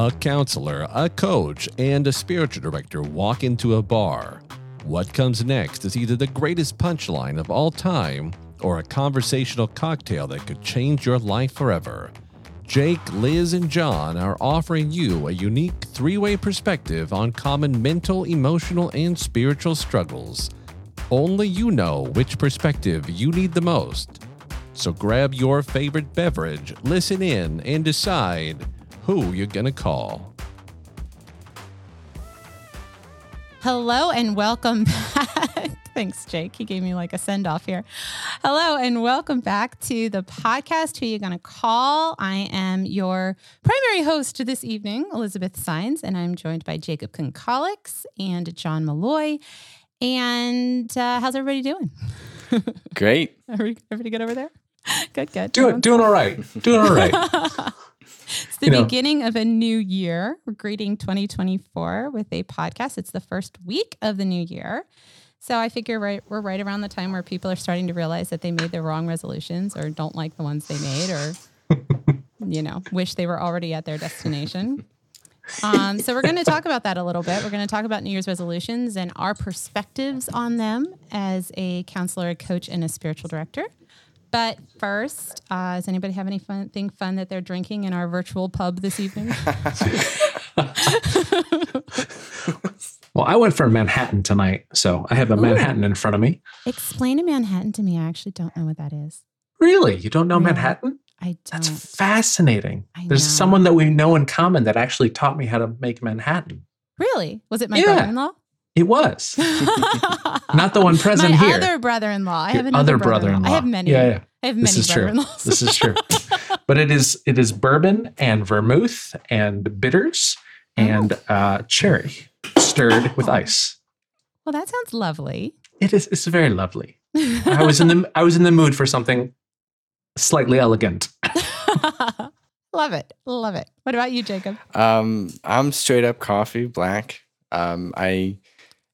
A counselor, a coach, and a spiritual director walk into a bar. What comes next is either the greatest punchline of all time or a conversational cocktail that could change your life forever. Jake, Liz, and John are offering you a unique three way perspective on common mental, emotional, and spiritual struggles. Only you know which perspective you need the most. So grab your favorite beverage, listen in, and decide who you're going to call. Hello and welcome back. Thanks, Jake. He gave me like a send off here. Hello and welcome back to the podcast. Who you going to call? I am your primary host this evening, Elizabeth Signs, and I'm joined by Jacob Konkalix and John Malloy. And uh, how's everybody doing? Great. everybody good over there? Good, good. Doing, doing all right. Doing all right. it's the you know, beginning of a new year. We're greeting 2024 with a podcast. It's the first week of the new year. So I figure right we're right around the time where people are starting to realize that they made the wrong resolutions or don't like the ones they made or you know, wish they were already at their destination. Um, so we're going to talk about that a little bit. We're going to talk about New Year's resolutions and our perspectives on them as a counselor, a coach, and a spiritual director. But first, uh, does anybody have anything fun that they're drinking in our virtual pub this evening? well, I went for a Manhattan tonight, so I have a Ooh. Manhattan in front of me. Explain a Manhattan to me. I actually don't know what that is. Really? You don't know really? Manhattan? I don't. That's fascinating. There's someone that we know in common that actually taught me how to make Manhattan. Really? Was it my yeah. brother-in-law? It was not the one present My here. other brother-in-law. I have another brother-in-law. I have many. Yeah, yeah. I have many this is brother-in-laws. True. this is true. but it is it is bourbon and vermouth and bitters and oh. uh, cherry stirred with ice. Well, that sounds lovely. It is. It's very lovely. I was in the I was in the mood for something slightly elegant. Love it. Love it. What about you, Jacob? Um, I'm straight up coffee, black. Um, I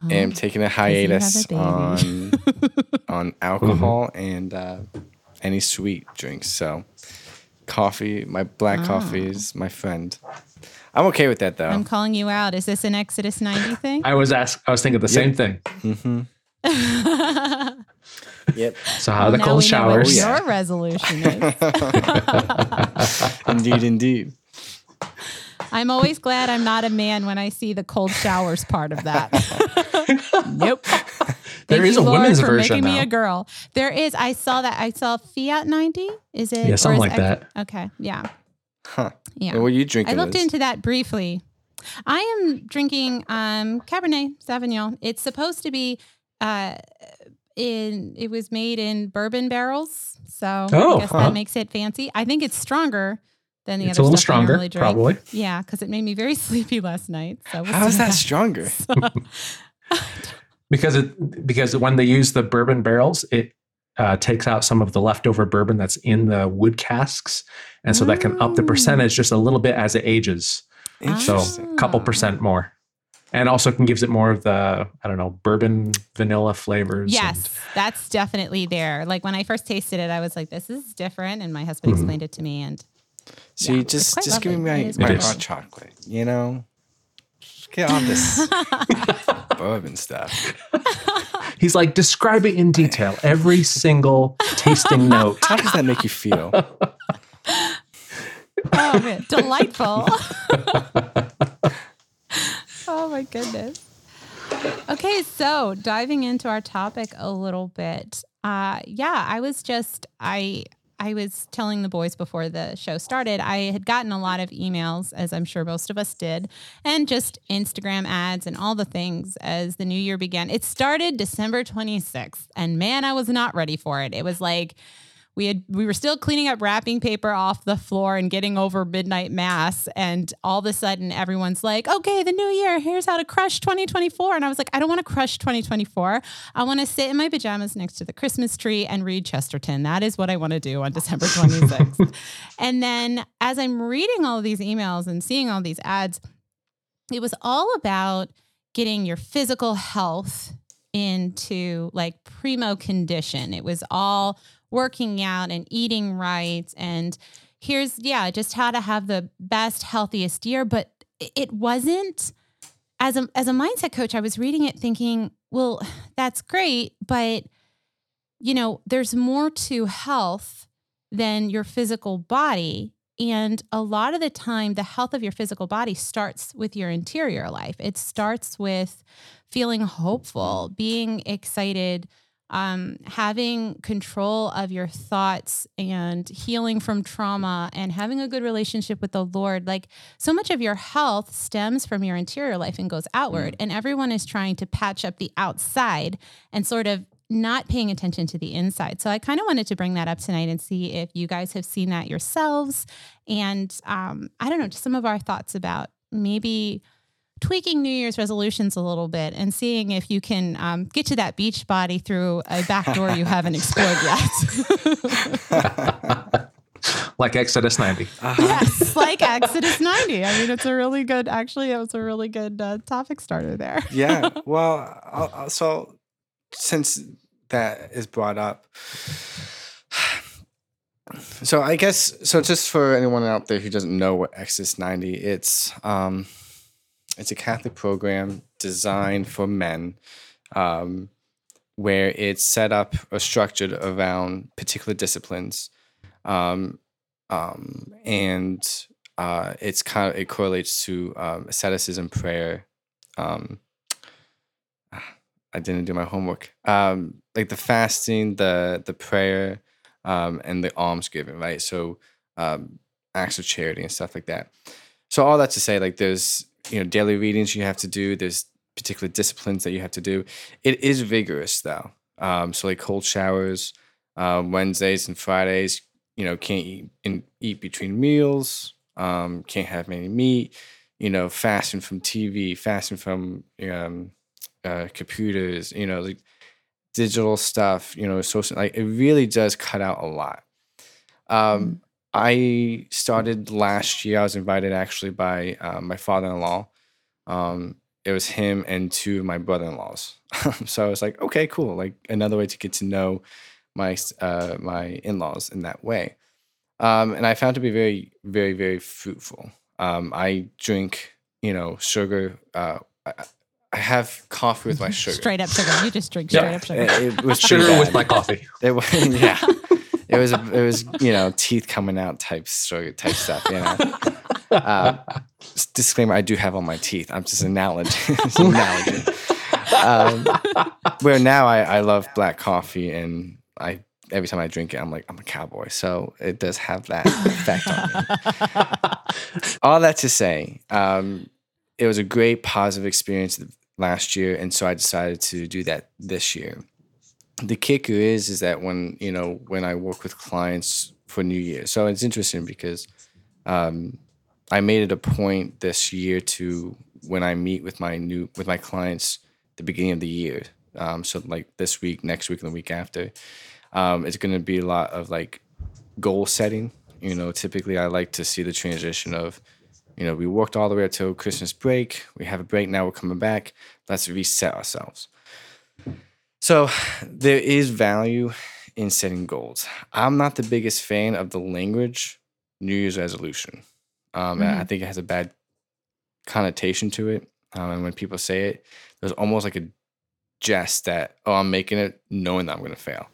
oh, am taking a hiatus a on on alcohol mm-hmm. and uh, any sweet drinks. So coffee, my black oh. coffee is my friend. I'm okay with that though. I'm calling you out. Is this an Exodus 90 thing? I was ask I was thinking the yep. same thing. Mm-hmm. yep. So how well, the cold showers? your resolution is. indeed, indeed. I'm always glad I'm not a man when I see the cold showers part of that. nope. There Thank is a Lord women's for version. Making now. me a girl. There is. I saw that. I saw Fiat 90. Is it? Yeah, something like I, that. Okay. Yeah. Huh. Yeah. And what are you drinking? I looked Liz? into that briefly. I am drinking um, Cabernet Sauvignon. It's supposed to be uh, in. It was made in bourbon barrels, so oh, I guess huh. that makes it fancy. I think it's stronger than the it's other a little stuff stronger, I normally drink. probably. Yeah, because it made me very sleepy last night. So we'll how is that that stronger? So, because it because when they use the bourbon barrels, it uh, takes out some of the leftover bourbon that's in the wood casks, and so mm. that can up the percentage just a little bit as it ages. So a couple percent more, and also can gives it more of the I don't know bourbon vanilla flavors. Yes, and, that's definitely there. Like when I first tasted it, I was like, "This is different," and my husband Mhm. explained it to me, and See, Yeah, just just quite give me my, my hot chocolate. You know, just get on this bourbon stuff. he's like describe it in detail, every single tasting note. How does that make you feel? oh man, delightful. oh my goodness. Okay, so diving into our topic a little bit. Uh yeah, I was just I I was telling the boys before the show started, I had gotten a lot of emails, as I'm sure most of us did, and just Instagram ads and all the things as the new year began. It started December 26th, and man, I was not ready for it. It was like we had we were still cleaning up wrapping paper off the floor and getting over midnight mass. And all of a sudden everyone's like okay the new year. Here's how to crush 2024 and i was like i don't want to crush 2024 i want to sit in my pajamas next to the christmas tree and read chesterton. That is what i want to do on december 26th and then as i'm reading all of these emails and seeing all these ads it was all about getting your physical health into like primo condition. It was all working out and eating right and here's yeah just how to have the best healthiest year but it wasn't as a as a mindset coach, I was reading it thinking, well, that's great, but you know, there's more to health than your physical body. And a lot of the time, the health of your physical body starts with your interior life. It starts with feeling hopeful, being excited, um, having control of your thoughts and healing from trauma and having a good relationship with the Lord. Like so much of your health stems from your interior life and goes outward. Mm. And everyone is trying to patch up the outside and sort of not paying attention to the inside. So I kind of wanted to bring that up tonight and see if you guys have seen that yourselves. And um, I don't know, just some of our thoughts about maybe tweaking New Year's resolutions a little bit and seeing if you can um, get to that beach body through a back door you haven't explored yet. like Exodus 90. Uh-huh. Yes, like Exodus 90. I mean, it's a really good, actually, it was a really good uh, topic starter there. yeah. Well, I'll, I'll, so since that is brought up, so I guess, so just for anyone out there who doesn't know what Exodus 90, it's, um, it's a Catholic program designed for men, um, where it's set up or structured around particular disciplines, um, um, and uh, it's kind of it correlates to um, asceticism, prayer. Um, I didn't do my homework. Um, like the fasting, the the prayer, and the almsgiving, right? So acts of charity and stuff like that. So all that to say, like there's you know daily readings you have to do. There's particular disciplines that you have to do. It is vigorous though. Um, so like cold showers, um, Wednesdays and Fridays. You know, can't eat in, eat between meals. Um, can't have any meat. You know, fasting from TV, fasting from um, uh, computers. You know, like digital stuff. You know, social. Like it really does cut out a lot. Um, mm-hmm. I started last year. I was invited actually by uh, my father-in-law. Um, it was him and two of my brother-in-laws. so I was like, okay, cool. Like another way to get to know my uh, my in-laws in that way. Um, and I found to be very, very, very fruitful. Um, I drink, you know, sugar. Uh, I, I have coffee with my sugar. Straight up sugar. You just drink straight yeah, up sugar. It, it was sugar with my coffee. It was, yeah it was it was you know teeth coming out type story type stuff. You know. Uh, disclaimer: I do have all my teeth. I'm just an analogy. an analogy. Um, where now I, I love black coffee and I every time I drink it, I'm like, I'm a cowboy. So it does have that effect on me. All that to say, um, it was a great positive experience last year. And so I decided to do that this year the kicker is is that when you know when I work with clients for New Year, so it's interesting because um, I made it a point this year to when I meet with my new with my clients the beginning of the year. Um, so like this week, next week, and the week after, um, it's going to be a lot of like goal setting. You know, typically I like to see the transition of, you know, we worked all the way until Christmas break. We have a break now. We're coming back. Let's reset ourselves. So there is value in setting goals. I'm not the biggest fan of the language New Year's resolution. Um, mm-hmm. I think it has a bad connotation to it. Um, and when people say it, there's almost like a jest that, oh, I'm making it knowing that I'm going to fail.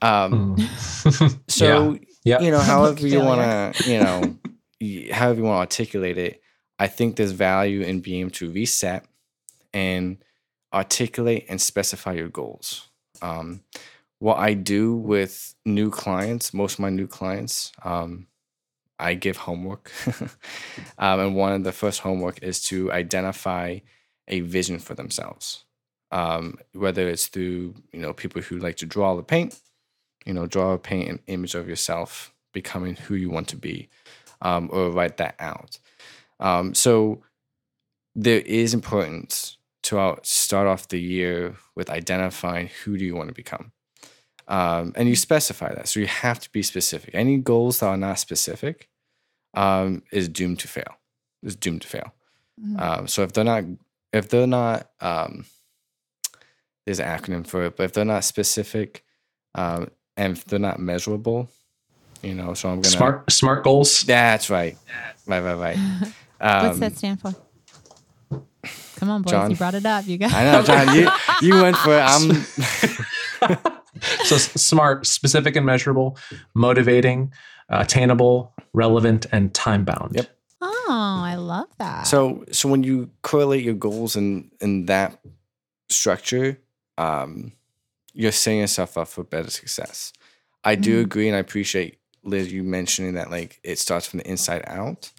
Um, mm. so, yeah. you know, however you want to, you know, however you want to articulate it, I think there's value in being able to reset and articulate and specify your goals. Um, what I do with new clients, most of my new clients, um, I give homework. um, and one of the first homework is to identify a vision for themselves. Um, whether it's through, you know, people who like to draw the paint, you know, draw a paint an image of yourself becoming who you want to be, um, or write that out. Um, so there is importance to start off the year with identifying who do you want to become. Um, and you specify that. So you have to be specific. Any goals that are not specific um, is doomed to fail. Is doomed to fail. Mm-hmm. Um, so if they're not, if they're not, um, there's an acronym for it, but if they're not specific um, and if they're not measurable, you know, so I'm gonna smart smart goals. That's right, right, right, right. Um, What's that stand for? Come on, boys. John? You brought it up. You guys. I know, John. You you went for it. I'm. So smart, specific and measurable, motivating, uh, attainable, relevant, and time bound. Yep. Oh, I love that. So so when you correlate your goals in in that structure, um, you're setting yourself up for better success. I do Mhm. agree, and I appreciate Liz you mentioning that like it starts from the inside out.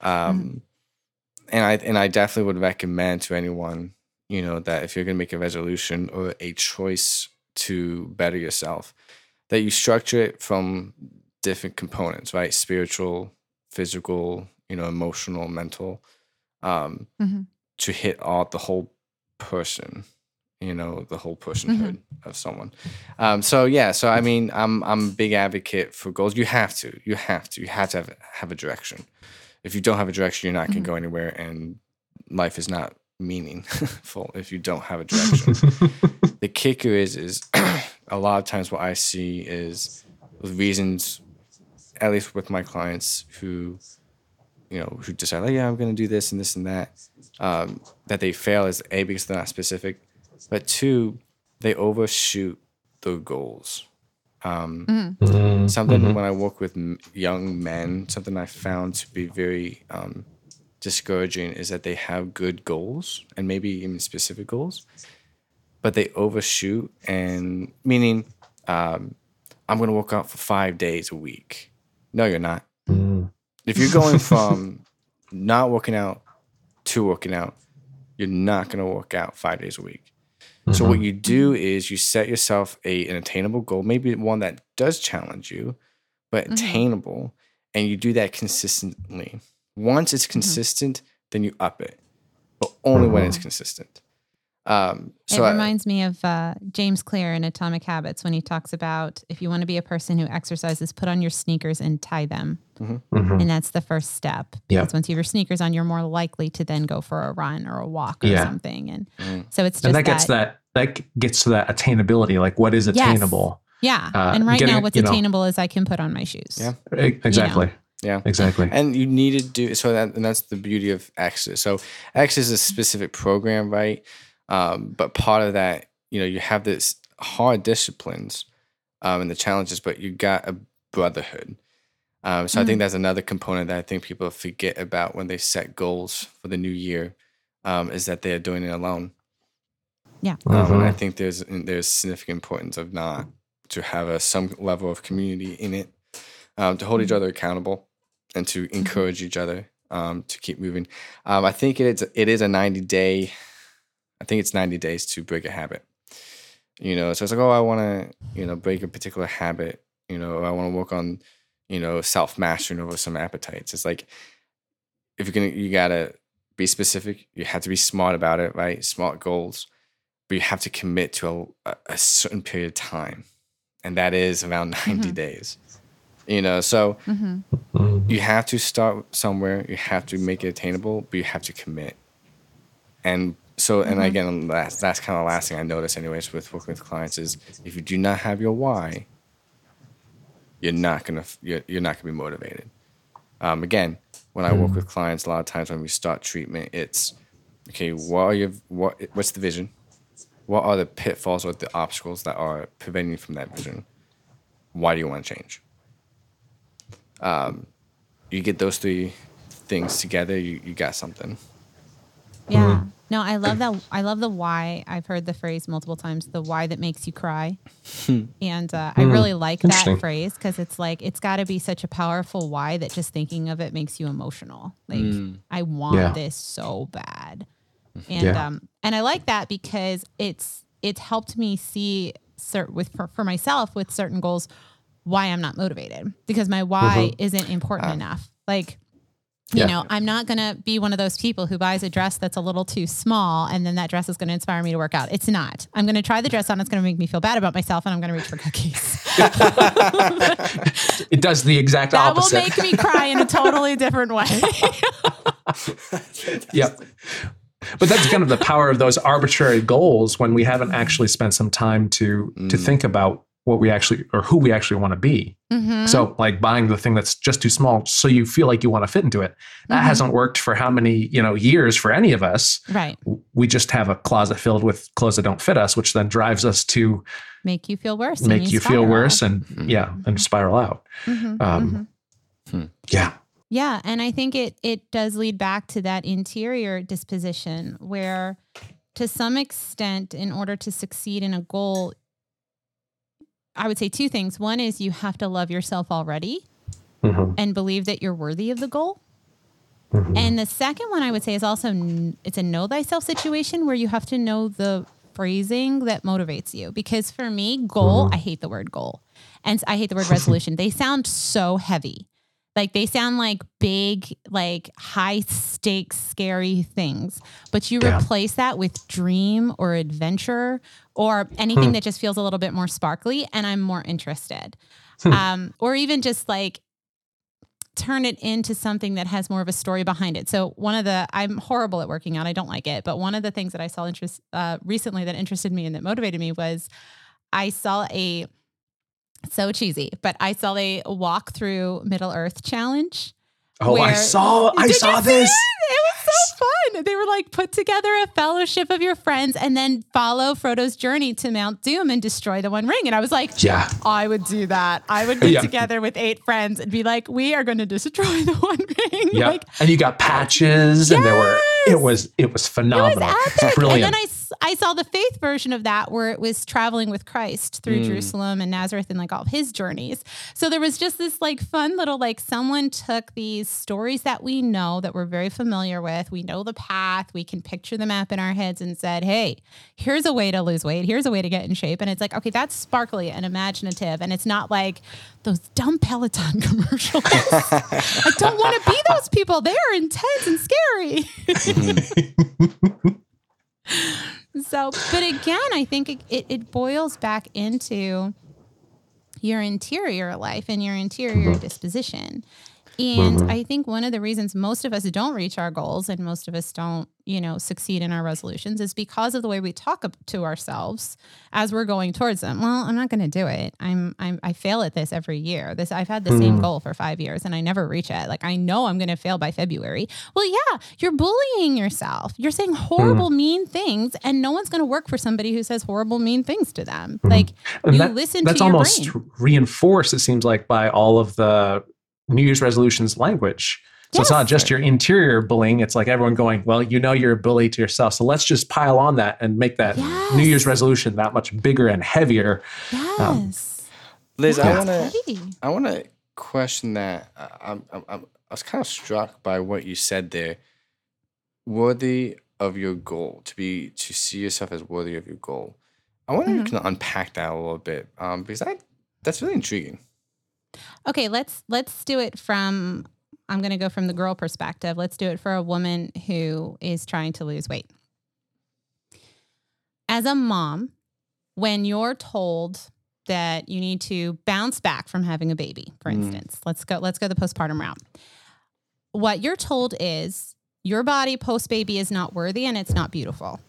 Um, and I and I definitely would recommend to anyone, you know, that if you're gonna make a resolution or a choice to better yourself, that you structure it from different components, right? Spiritual, physical, you know, emotional, mental, um, Mhm. to hit all the whole person, you know, the whole personhood of someone. Um, so yeah, so I mean, I'm I'm a big advocate for goals. You have to, you have to, you have to have have a direction. If you don't have a direction, you're not going to go anywhere, and life is not meaningful if you don't have a direction the kicker is is a lot of times what I see is the reasons, at least with my clients who, you know, who decide like yeah I'm gonna do this and this and that, um, that they fail is a because they're not specific, but two they overshoot the goals. Um, Mhm, something mhm. when I work with young men, something I found to be very um, discouraging is that they have good goals and maybe even specific goals, but they overshoot and meaning um, I'm going to work out for five days a week. No, you're not. Mm. If you're going from not working out to working out, you're not going to work out five days a week. So what mm-hmm. you do is you set yourself a an attainable goal, maybe one that does challenge you, but Mhm. attainable, and you do that consistently. Once it's mm-hmm. consistent, then you up it, but only when it's mm-hmm. consistent. Um, so it I- reminds me of uh, James Clear in Atomic Habits when he talks about if you want to be a person who exercises, put on your sneakers and tie them. Mhm. And that's the first step. Yeah. Because once you have your sneakers on, you're more likely to then go for a run or a walk or Yeah. something. And Mm. so it's just and that gets that that gets to that attainability. Like, what is Yes. attainable? Yeah. uh, and right getting now, it, what's you know. attainable is I can put on my shoes. Yeah. Exactly. yeah. Exactly. And you need to do so that and that's the beauty of X. So X is a specific program, right? Um, but part of that, you know, you have this hard disciplines um, and the challenges, but you got a brotherhood. Um, so I think that's another component that I think people forget about when they set goals for the new year, um, is that they are doing it alone. Yeah. Um, and I Mhm. think there's there's significant importance of not to have a some level of community in it, um, to hold each other accountable, and to encourage each other um, to keep moving. Um, I think it is it is a 90 day. I think it's 90 days to break a habit. You know, so it's like, oh, I want to, you know, break a particular habit. You know, I want to work on, you know, self mastering over some appetites. It's like, if you're gonna, you gotta be specific. You have to be smart about it, right? Smart goals, but you have to commit to a, a- a certain period of time, and that is around 90 Mhm. days. You know, so hmm Mhm. you have to start somewhere. You have to make it attainable, but you have to commit. And so, and Mhm. again, that's that's kind of the last thing I notice, anyways, with working with clients is if you do not have your why, you're not gonna you're, you're not gonna be motivated. Um, again, when I work with clients, a lot of times when we start treatment, it's okay. What are your what? What's the vision? What are the pitfalls or the obstacles that are preventing you from that vision? Why do you want to change? Um, you get those three things together, you, you got something. Yeah. No, I love that. I love the why. I've heard the phrase multiple times the why that makes you cry. and uh, I Hmm. really like that phrase because it's like, it's got to be such a powerful why that just thinking of it makes you emotional. Like, I want Yeah. this so bad. And, Yeah. um, and I like that because it's, it's helped me see cert- with, for, for myself with certain goals, why I'm not motivated because my why isn't important enough. Like, you Yeah. know, I'm not going to be one of those people who buys a dress that's a little too small and then that dress is going to inspire me to work out. It's not. I'm going to try the dress on. It's going to make me feel bad about myself and I'm going to reach for cookies. It does the exact that opposite. That will make me cry in a totally different way. Yep. But that's kind of the power of those arbitrary goals when we haven't actually spent some time to to mm. think about what we actually or who we actually want to be. Mhm. So, like buying the thing that's just too small, so you feel like you want to fit into it. That Mhm. hasn't worked for how many you know years for any of us. right. We just have a closet filled with clothes that don't fit us, which then drives us to Make you feel worse. and make you feel worse and Mhm. yeah, and spiral out. Mhm, Um, mhm. Yeah, Yeah, and I think it it does lead back to that interior disposition where to some extent in order to succeed in a goal I would say two things. One is you have to love yourself already Mhm. and believe that you're worthy of the goal. Mhm. And the second one I would say is also it's a know thyself situation where you have to know the phrasing that motivates you. Because for me, goal, I hate the word goal. And I hate the word resolution. they sound so heavy. Like they sound like big, like high stakes, scary things. But you Yeah. replace that with dream or adventure or anything that just feels a little bit more sparkly, and I'm more interested. Um, or even just like turn it into something that has more of a story behind it. So one of the I'm horrible at working out. I don't like it, but one of the things that I saw interest uh, recently that interested me and that motivated me was I saw a so cheesy, but I saw a walk through Middle Earth challenge. Oh, I saw I saw this. it? It was so fun. They were like put together a fellowship of your friends and then follow Frodo's journey to Mount Doom and destroy the One Ring. And I was like, Yeah. I would do that. I would get Yeah. together with eight friends and be like, we are going to destroy the One Ring. Yeah. Like, and you got patches and there were it was it was phenomenal. it was epic. Brilliant. And then I, I saw the faith version of that where it was traveling with Christ through Mm. Jerusalem and Nazareth and like all of his journeys. So there was just this like fun little like someone took these stories that we know that we're very familiar with. We know the path. We can picture the map in our heads and said, hey, here's a way to lose weight. Here's a way to get in shape. And it's like, okay, that's sparkly and imaginative. And it's not like those dumb Peloton commercials. I don't want to be those people. They are intense and scary. So, but again, I think it, it, it boils back into your interior life and your interior mm-hmm. disposition. And mm-hmm. I think one of the reasons most of us don't reach our goals and most of us don't, you know, succeed in our resolutions is because of the way we talk to ourselves as we're going towards them. Well, I'm not going to do it. I'm, I'm I fail at this every year. This I've had the same mm-hmm. goal for 5 years and I never reach it. Like I know I'm going to fail by February. Well, yeah, you're bullying yourself. You're saying mm-hmm. horrible mean things and no one's going to work for somebody who says horrible mean things to them. Like And you that- listen that's to your almost brain. reinforced it seems like by all of the new year's resolutions language so it's not just your interior bullying it's like everyone going well you know you're a bully to yourself so let's just pile on that and make that new year's resolution that much bigger and heavier Yes. Liz, I want to I want to question that. I, I'm, I'm, I'm, I was kind of struck by what you said there. Worthy of your goal to be to see yourself as worthy of your goal. I wonder if you Mm-hmm. can unpack that a little bit um, because that that's really intriguing. Okay, let's let's do it from I'm going to go from the girl perspective. Let's do it for a woman who is trying to lose weight. As a mom, when you're told that you need to bounce back from having a baby, for Mm. instance, let's go let's go the postpartum route. What you're told is your body post baby is not worthy and it's not beautiful.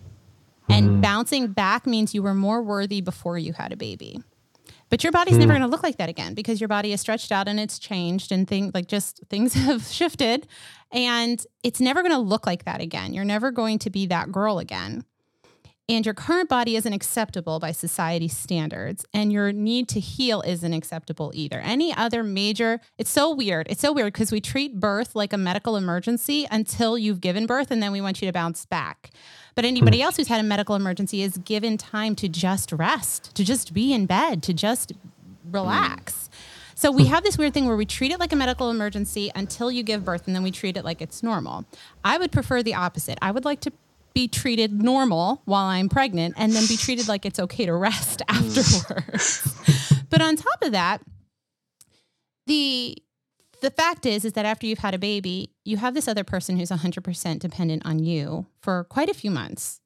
And bouncing back means you were more worthy before you had a baby. But your body's never hmm. going to look like that again because your body is stretched out and it's changed and things like just things have shifted and it's never going to look like that again. You're never going to be that girl again. And your current body isn't acceptable by society standards and your need to heal isn't acceptable either. Any other major, it's so weird. It's so weird because we treat birth like a medical emergency until you've given birth and then we want you to bounce back. But anybody hmm. else who's had a medical emergency is given time to just rest, to just be in bed, to just relax. Hmm. So we have this weird thing where we treat it like a medical emergency until you give birth and then we treat it like it's normal. I would prefer the opposite. I would like to be treated normal while I'm pregnant and then be treated like it's okay to rest hmm. afterwards. but on top of that, the the fact is is that after you've had a baby, you have this other person who's 100% dependent on you for quite a few months.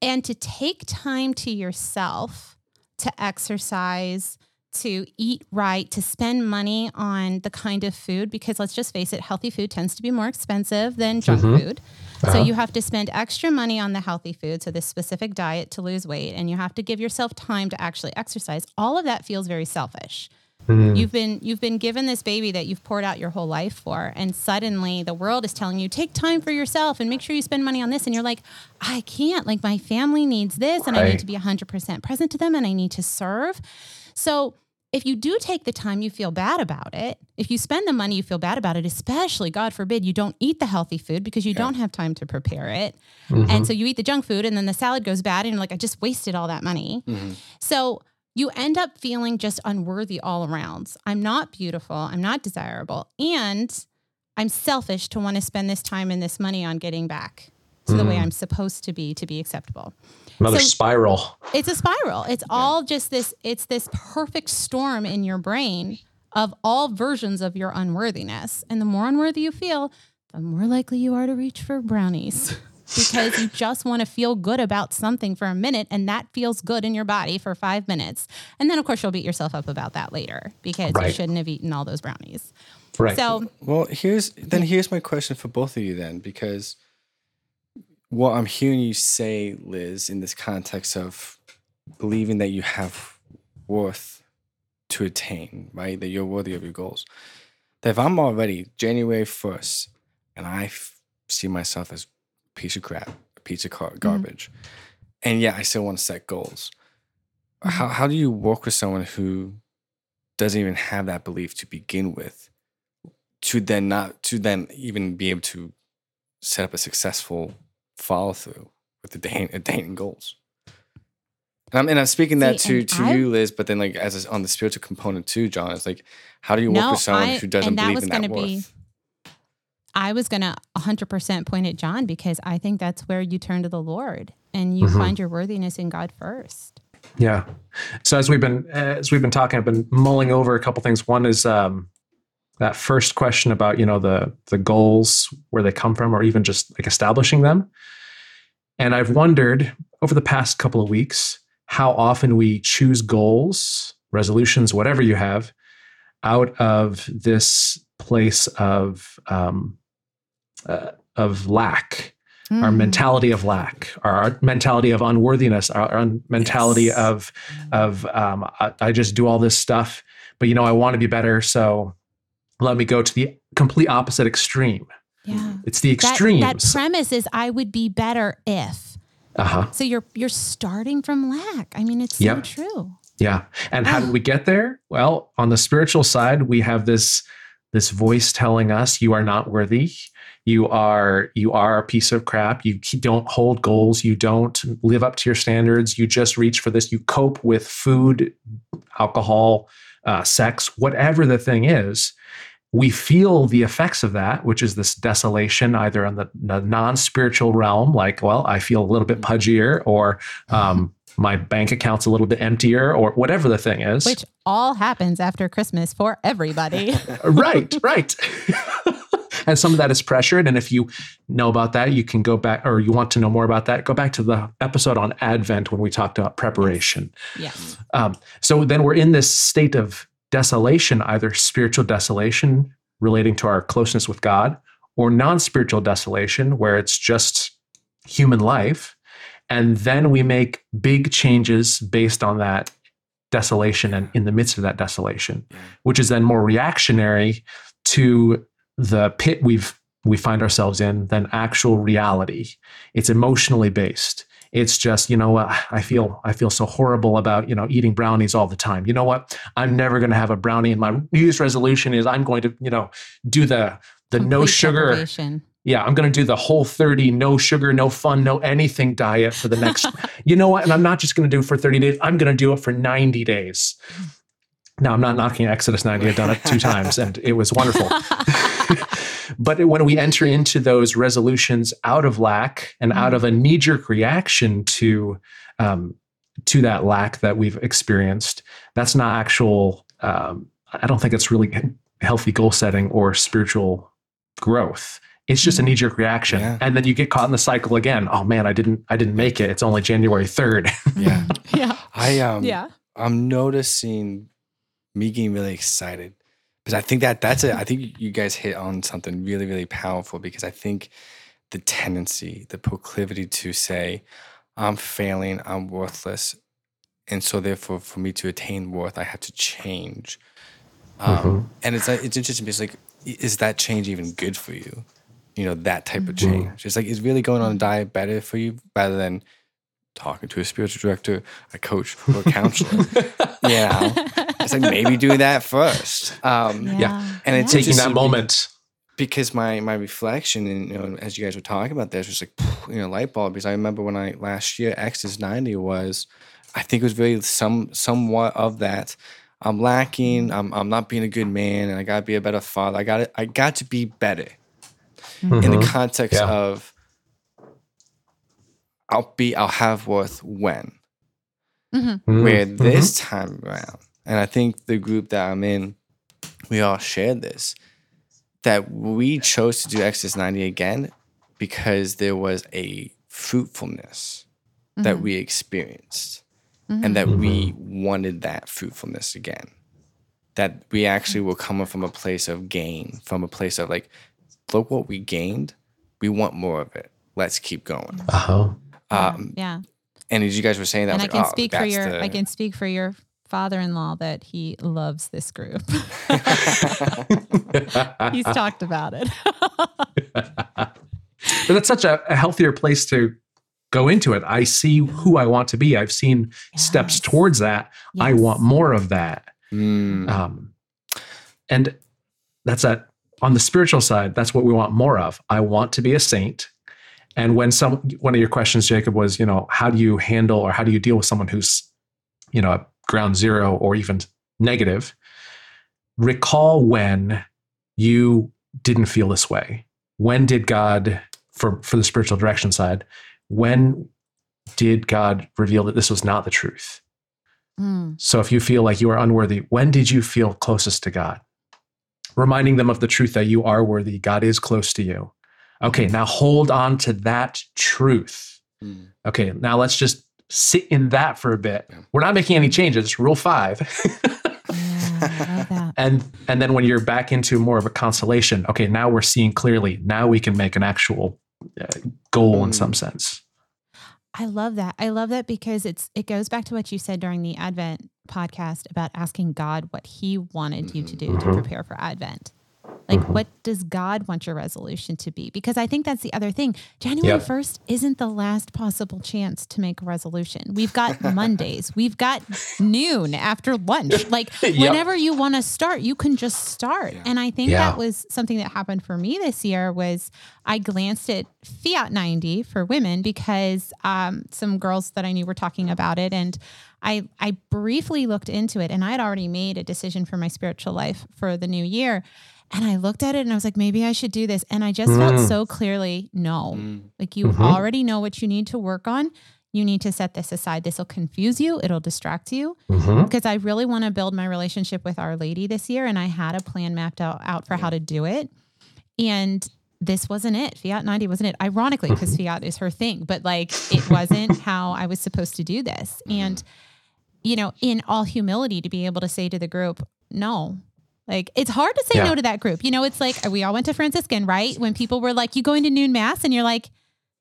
And to take time to yourself to exercise, to eat right, to spend money on the kind of food, because let's just face it, healthy food tends to be more expensive than junk Mhm. food. So Uh-huh. you have to spend extra money on the healthy food, so this specific diet to lose weight, and you have to give yourself time to actually exercise. All of that feels very selfish. Mm. You've been you've been given this baby that you've poured out your whole life for, and suddenly the world is telling you take time for yourself and make sure you spend money on this, and you're like, I can't. Like my family needs this, and I need to be 100% present to them, and I need to serve. So if you do take the time, you feel bad about it. If you spend the money, you feel bad about it, especially, God forbid, you don't eat the healthy food because you don't have time to prepare it. Mm-hmm. And so you eat the junk food and then the salad goes bad and you're like, I just wasted all that money. So you end up feeling just unworthy all around. I'm not beautiful. I'm not desirable. And I'm selfish to want to spend this time and this money on getting back to the way I'm supposed to be to be acceptable Another So- spiral. it's a spiral. It's all just this, it's this perfect storm in your brain of all versions of your unworthiness. And the more unworthy you feel, the more likely you are to reach for brownies because you just want to feel good about something for a minute and that feels good in your body for five minutes. And then, of course, you'll beat yourself up about that later because you shouldn't have eaten all those brownies. Right. So, Well, here's then here's my question for both of you then, because what I'm hearing you say, Liz, in this context of believing that you have worth to attain, right? That you're worthy of your goals. That if I'm already January 1st and I f- see myself as a piece of crap, a piece of car- mm-hmm. garbage, and yet I still want to set goals, mm-hmm. how, how do you work with someone who doesn't even have that belief to begin with? to then not to then even be able to set up a successful follow through with the dating, dating goals. And I'm, and I'm speaking that See, to to I- you, Liz, but then like as a, on the spiritual component too, John. It's like how do you work No, with someone I- who doesn't that believe was in that gonna be- worth? I was going to 100% point at John because I think that's where you turn to the Lord and you find your worthiness in God first. Yeah. So as we've been as we've been talking, I've been mulling over a couple things. One is um, that first question about you know the the goals where they come from, or even just like establishing them. And I've wondered over the past couple of weeks how often we choose goals, resolutions, whatever you have, out of this place of um, uh, of lack our Mm. mentality of lack, our mentality of unworthiness, our, our mentality Yes. of of um, I, I just do all this stuff, but you know I want to be better, so let me go to the complete opposite extreme. Yeah. It's the That, extremes. that premise is I would be better if. uh huh. So you're you're starting from lack. I mean, it's so Yep. true. Yeah. And how did we get there? Well, on the spiritual side, we have this this voice telling us you are not worthy. You are you are a piece of crap. You don't hold goals. You don't live up to your standards. You just reach for this. You cope with food, alcohol, uh, sex, whatever the thing is. We feel the effects of that, which is this desolation, either on the, the non-spiritual realm, like, well, I feel a little bit pudgier, or um, my bank account's a little bit emptier, or whatever the thing is. Which all happens after Christmas for everybody. right, right. and some of that is pressured. And if you know about that, you can go back, or you want to know more about that, go back to the episode on Advent when we talked about preparation. yeah. Um, so then we're in this state of desolation, either spiritual desolation relating to our closeness with God, or non spiritual desolation, where it's just human life. And then we make big changes based on that desolation and in the midst of that desolation, mm. which is then more reactionary to the pit we've we find ourselves in than actual reality. It's emotionally based. It's just, you know what, I feel I feel so horrible about, you know, eating brownies all the time. You know what? I'm never going to have a brownie and my New Year's resolution is I'm going to, you know, do the the no sugar deprivation. yeah, I'm going to do the whole 30, no sugar, no fun, no anything diet for the next, you know what? And I'm not just going to do it for 30 days. I'm going to do it for 90 days. Now, I'm not knocking Exodus 90. I've done it two times and it was wonderful. but when we enter into those resolutions out of lack and out of a knee jerk reaction to, um, to that lack that we've experienced, that's not actual, um, I don't think it's really healthy goal setting or spiritual growth. It's just a knee jerk reaction. Yeah. And then you get caught in the cycle again. Oh man, I didn't I didn't make it. It's only January 3rd. Yeah, yeah. I um, Yeah. I'm noticing me getting really excited because I think that that's it. I think you guys hit on something really, really powerful because I think the tendency, the proclivity to say, I'm failing, I'm worthless. And so therefore for me to attain worth, I have to change. Um, Mhm. and it's like it's interesting because like is that change even good for you? You know, that type of change. It's like is really going on a diet better for you rather than talking to a spiritual director, a coach, or a counselor. know? It's like maybe do that first. Um, Yeah. And it's Taking that moment. because my my reflection and you know as you guys were talking about this was like you know light bulb because I remember when I last year X's ninety was I think it was very some somewhat of that I'm lacking I'm I'm not being a good man and I gotta be a better father I got to I got to be better in the Mhm. context Yeah. of I'll be I'll have worth when Mhm. Mhm. where Mhm. this time around, and I think the group that I'm in, we all shared this, that we chose to do Exodus 90 again because there was a fruitfulness that Mhm. we experienced Mhm. and that we wanted that fruitfulness again. That we actually were coming from a place of gain, from a place of like, look what we gained. We want more of it. Let's keep going. Uh-huh. Yeah, Um, yeah. and as you guys were saying that, and I was can like, oh, speak for your the- I can speak for your father-in-law that he loves this group. He's talked about it. but that's such a, a healthier place to go into it. I see who I want to be. I've seen steps towards that. I want more of that. Mm. Um, and that's that on the spiritual side. That's what we want more of. I want to be a saint. And when some one of your questions, Jacob, was, you know, how do you handle or how do you deal with someone who's, you know, at ground zero or even negative? Recall when you didn't feel this way. When did God, for for the spiritual direction side, when did God reveal that this was not the truth? Mm, So if you feel like you are unworthy, when did you feel closest to God? Reminding them of the truth that you are worthy, God is close to you. Okay, now hold on to that truth. Mm. Okay, now let's just sit in that for a bit. Yeah. We're not making any changes. Rule five. yeah, I love that. and and then when you're back into more of a consolation, okay, now we're seeing clearly. Now we can make an actual uh, goal in Mm. some sense. I love that. I love that because it's it goes back to what you said during the Advent podcast about asking God what he wanted you to do to Mhm. prepare for Advent. Like Mhm. what does God want your resolution to be? Because I think that's the other thing. January Yep. 1st isn't the last possible chance to make a resolution. We've got Mondays. We've got noon after lunch. Like Yep. whenever you want to start, you can just start. Yeah. And I think Yeah. that was something that happened for me this year was I glanced at Fiat 90 for women because um, some girls that I knew were talking about it and I I briefly looked into it and I had already made a decision for my spiritual life for the new year. And I looked at it and I was like, maybe I should do this. And I just felt Mm. so clearly, no. Mm. Like you Mhm. already know what you need to work on. You need to set this aside. This will confuse you. It'll distract you Mhm. because I really want to build my relationship with Our Lady this year. And I had a plan mapped out, out for how to do it. And this wasn't it. Fiat 90 wasn't it. Ironically, because Fiat is her thing, but like it wasn't how I was supposed to do this. And, you know, in all humility, to be able to say to the group, no. Like it's hard to say Yeah. no to that group. You know, it's like we all went to Franciscan, right? When people were like, You going to noon mass? And you're like,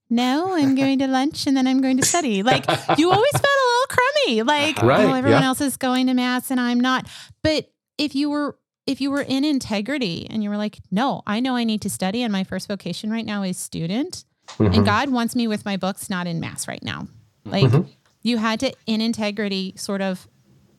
No, I'm going to lunch and then I'm going to study. Like you always felt a little crummy. Like, Right, oh, everyone yeah. else is going to mass and I'm not. But if you were if you were in integrity and you were like, no, I know I need to study and my first vocation right now is student Mhm. and God wants me with my books, not in mass right now. Like Mhm. you had to, in integrity, sort of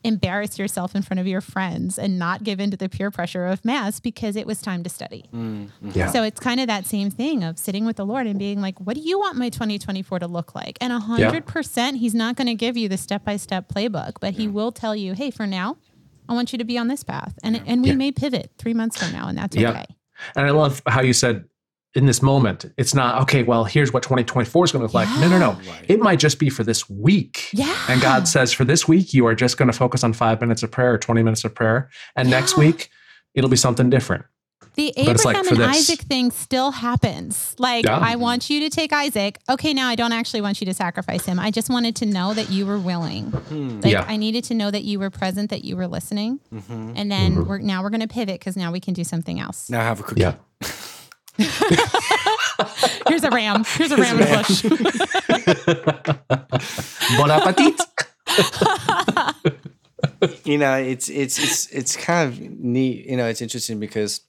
embarrass yourself in front of your friends and not give in to the peer pressure of mass because it was time to study. Mm. Mm. Yeah. So it's kind of that same thing of sitting with the Lord and being like, what do you want my 2024 to look like? And a hundred percent, he's not going to give you the step-by-step playbook, but he will tell you, Hey, for now, I want you to be on this path. And, and we Yeah. may pivot three months from now and that's Yeah. okay. And I love how you said in this moment, it's not, okay, well, here's what 2024 is going to look like. No, no, no. Right. It might just be for this week. Yeah. And God says, for this week, you are just going to focus on five minutes of prayer or 20 minutes of prayer. And next week, it'll be something different. The Abraham like and Isaac thing still happens. Like, yeah. I want you to take Isaac. Okay, now I don't actually want you to sacrifice him. I just wanted to know that you were willing. Hmm. Like, yeah. I needed to know that you were present, that you were listening. Mm-hmm. And then mm-hmm. we're now we're going to pivot because now we can do something else. Now have a cookie. Yeah. Here's a ram. Here's a ram in the bush. bon appetit. you know, it's it's it's it's kind of neat. You know, it's interesting because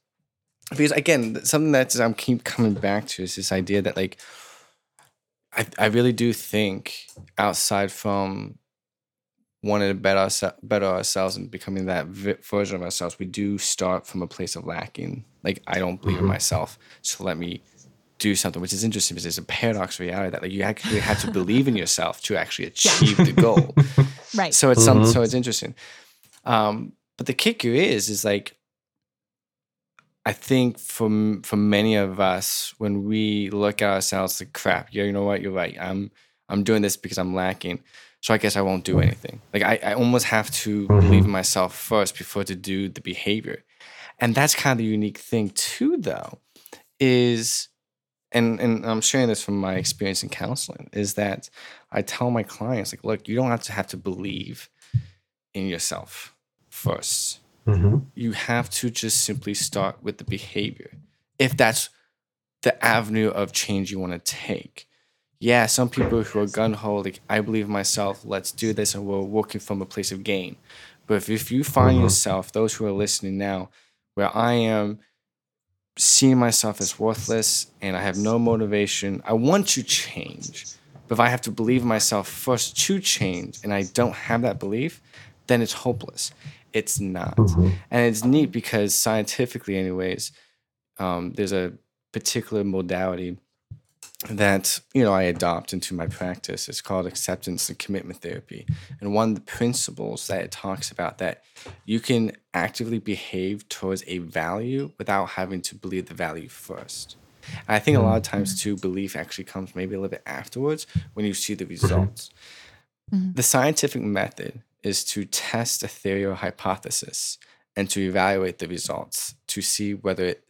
because again, something that I'm keep coming back to is this idea that like I I really do think outside from wanting to better better ourselves and becoming that version of ourselves, we do start from a place of lacking. Like I don't believe mm-hmm. in myself, so let me do something, which is interesting because it's a paradox reality that like you actually have to believe in yourself to actually achieve the goal. right. So it's mm-hmm. some, so it's interesting. Um, but the kicker is, is like, I think for for many of us, when we look at ourselves, like crap, yeah, you know what, you're right. I'm I'm doing this because I'm lacking. So I guess I won't do anything. Like I, I almost have to mm-hmm. believe in myself first before to do the behavior. And that's kind of the unique thing too, though, is and and I'm sharing this from my experience in counseling, is that I tell my clients, like, look, you don't have to have to believe in yourself 1st mm-hmm. You have to just simply start with the behavior. If that's the avenue of change you want to take. Yeah, some people who are gun ho, like, I believe myself, let's do this, and we're working from a place of gain. But if, if you find mm-hmm. yourself, those who are listening now, where I am seeing myself as worthless and I have no motivation. I want to change. But if I have to believe myself first to change and I don't have that belief, then it's hopeless. It's not. Mm-hmm. And it's neat because scientifically, anyways, um, there's a particular modality that you know I adopt into my practice. It's called acceptance and commitment therapy. And one of the principles that it talks about that you can actively behave towards a value without having to believe the value first. And I think a lot of times too, belief actually comes maybe a little bit afterwards when you see the results. Mm-hmm. The scientific method is to test a theory or hypothesis and to evaluate the results to see whether it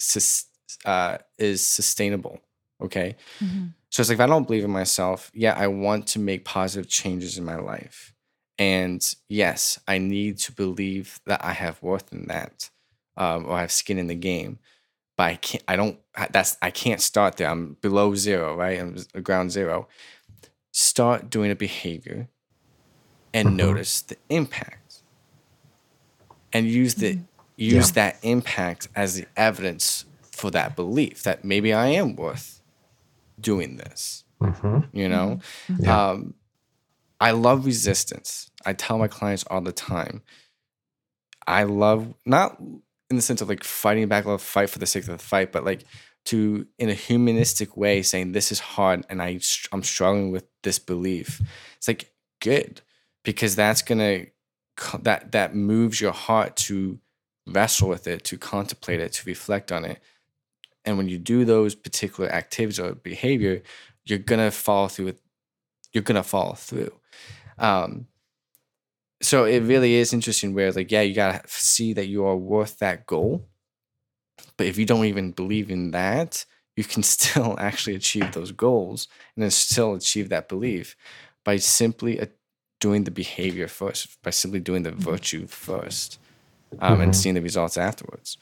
uh, is sustainable Okay. Mm-hmm. So it's like, if I don't believe in myself, yeah, I want to make positive changes in my life. And yes, I need to believe that I have worth in that um, or I have skin in the game. But I can't, I don't, that's, I can't start there. I'm below zero, right? I'm ground zero. Start doing a behavior and mm-hmm. notice the impact and use the, mm-hmm. use yeah. that impact as the evidence for that belief that maybe I am worth doing this. Mm-hmm. You know, yeah. um, I love resistance. I tell my clients all the time. I love not in the sense of like fighting back, love fight for the sake of the fight, but like to in a humanistic way saying this is hard and I I'm struggling with this belief. It's like good because that's gonna that that moves your heart to wrestle with it, to contemplate it, to reflect on it, and when you do those particular activities or behavior, you're gonna follow through with you're gonna follow through. Um, so it really is interesting where like, yeah, you gotta see that you are worth that goal. But if you don't even believe in that, you can still actually achieve those goals and then still achieve that belief by simply uh, doing the behavior first, by simply doing the mm-hmm. virtue first, um, mm-hmm. and seeing the results afterwards.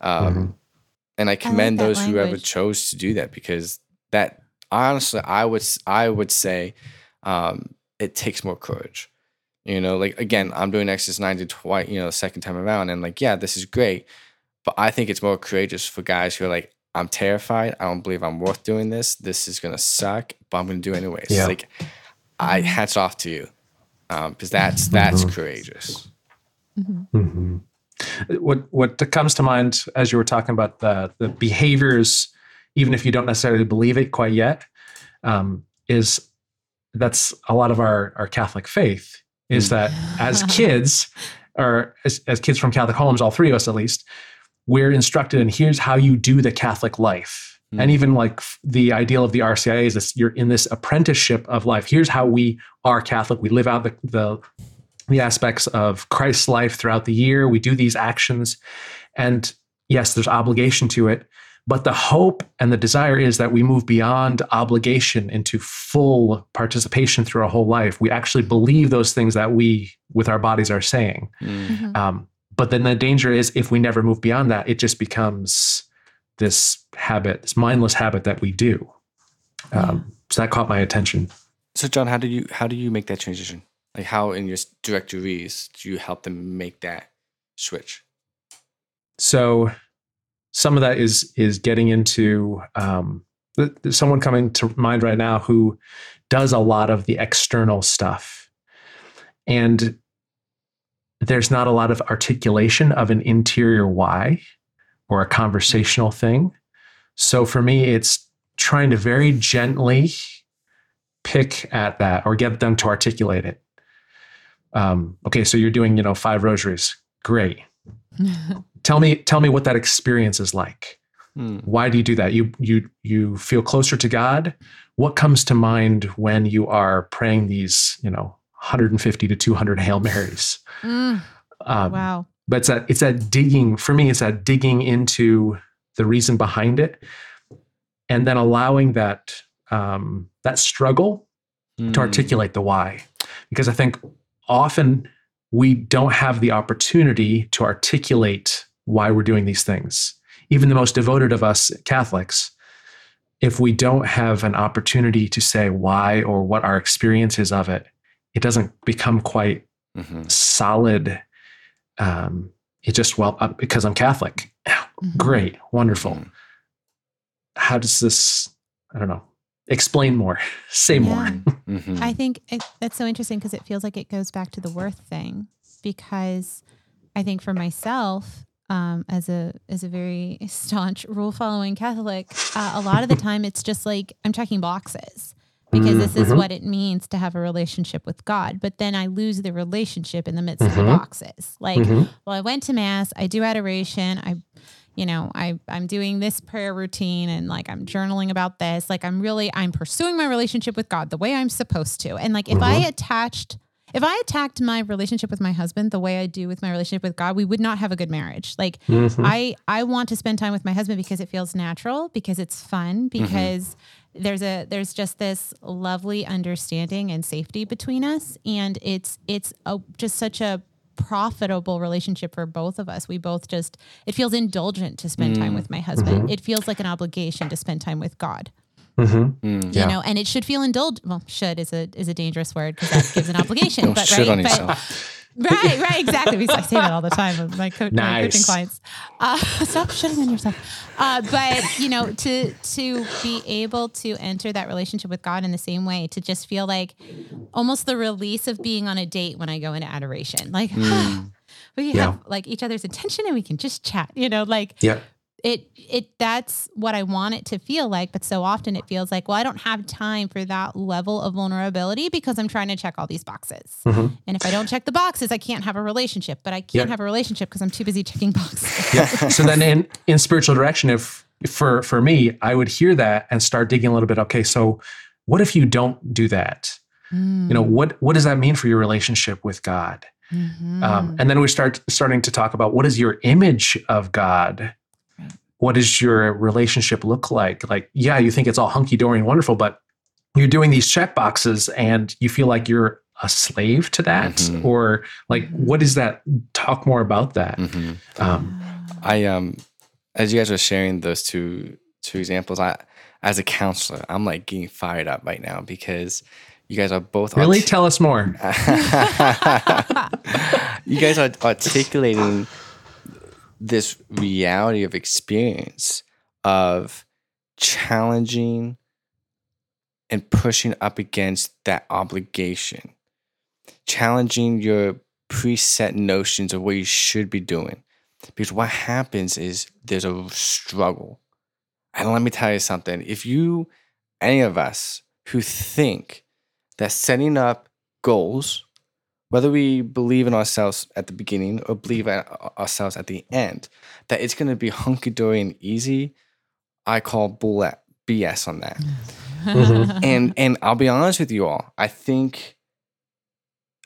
Um, mm-hmm and I commend I like those language. whoever chose to do that because that honestly, I would I would say um, it takes more courage. You know, like again, I'm doing Exodus 90 twice, you know, second time around, and like, yeah, this is great, but I think it's more courageous for guys who are like, I'm terrified. I don't believe I'm worth doing this. This is gonna suck, but I'm gonna do it anyways. Yeah. Like, I hats off to you, because um, that's that's mm-hmm. courageous. Mm-hmm. mm-hmm. What what comes to mind as you were talking about the the behaviors, even if you don't necessarily believe it quite yet, um, is that's a lot of our our Catholic faith is mm. that as kids or as, as kids from Catholic homes, all three of us at least, we're instructed and here's how you do the Catholic life. Mm. And even like the ideal of the RCIA is this you're in this apprenticeship of life. Here's how we are Catholic. We live out the, the the aspects of Christ's life throughout the year. We do these actions. And yes, there's obligation to it, but the hope and the desire is that we move beyond obligation into full participation through our whole life. We actually believe those things that we, with our bodies, are saying. Mm. Mhm. Um, but then the danger is if we never move beyond that, it just becomes this habit, this mindless habit that we do. Um, So that caught my attention. So, John, how do you how do you make that transition? Like, how in your directees do you help them make that switch? So some of that is is getting into um, someone coming to mind right now who does a lot of the external stuff, and there's not a lot of articulation of an interior why or a conversational thing. So for me, it's trying to very gently pick at that or get them to articulate it. Um, okay, so you're doing, you know, five rosaries. Great tell me tell me what that experience is like Hmm. why do you do that you you you feel closer to god what comes to mind when you are praying these you know 150 to 200 hail marys Mm, um, wow. but it's that it's that digging for me it's that digging into the reason behind it and then allowing that um, that struggle to Mm. articulate the why because i think often we don't have the opportunity to articulate why we're doing these things even the most devoted of us catholics if we don't have an opportunity to say why or what our experience is of it it doesn't become quite Mhm. solid um, it just well uh, because i'm catholic Mhm. great wonderful Mhm. how does this i don't know explain more say more Yeah. Mhm. I think it, that's so interesting because it feels like it goes back to the worth thing. Because I think for myself, um, as a as a very staunch rule following Catholic, uh, a lot of the time it's just like I'm checking boxes because this is Mhm. what it means to have a relationship with God. But then I lose the relationship in the midst of the Mhm. boxes. Like, Mhm. well, I went to mass, I do adoration, I you know, I I'm doing this prayer routine and like I'm journaling about this. Like I'm really I'm pursuing my relationship with God the way I'm supposed to. And like if I attached if I attacked my relationship with my husband the way I do with my relationship with God, we would not have a good marriage. Like Mhm. I I want to spend time with my husband because it feels natural, because it's fun, because there's a there's just this lovely understanding and safety between us and it's it's a, just such a profitable relationship for both of us. We both just it feels indulgent to spend time with my husband. It feels like an obligation to spend time with God. Mhm. Mm. Yeah. You know, and it should feel indulgent. Well, should is a is a dangerous word because that gives an obligation. Don't but shit right, on but, yourself. Right, right, exactly. Because I say that all the time with my, co- my coaching clients. Uh, stop shitting on yourself. Uh, but you know, to to be able to enter that relationship with God in the same way, to just feel like almost the release of being on a date when I go into adoration, like we Yeah. have like each other's attention and we can just chat. You know, like Yeah. It it that's what I want it to feel like, but so often it feels like, well, I don't have time for that level of vulnerability because I'm trying to check all these boxes. Mhm. And if I don't check the boxes, I can't have a relationship. But I can't have a relationship because I'm too busy checking boxes. Yeah. so then in in spiritual direction if for for me i would hear that and start digging a little bit okay so what if you don't do that you know what what does that mean for your relationship with god Mhm. um, and then we start starting to talk about what is your image of god. What does your relationship look like? Like yeah you think it's all hunky-dory and wonderful but you're doing these check boxes and you feel like you're a slave to that? Mhm. or like what is that? Talk more about that. Mhm. um, I um, as you guys were sharing those two two examples, I as a counselor, I'm like getting fired up right now because you guys are both really? Tell us more. You guys are articulating this reality of experience of challenging and pushing up against that obligation, challenging your preset notions of what you should be doing. Because what happens is there's a struggle. And let me tell you something if you, any of us who think that setting up goals, whether we believe in ourselves at the beginning or believe in ourselves at the end, that it's going to be hunky dory and easy, I call bull BS on that. Mhm. and and I'll be honest with you all, I think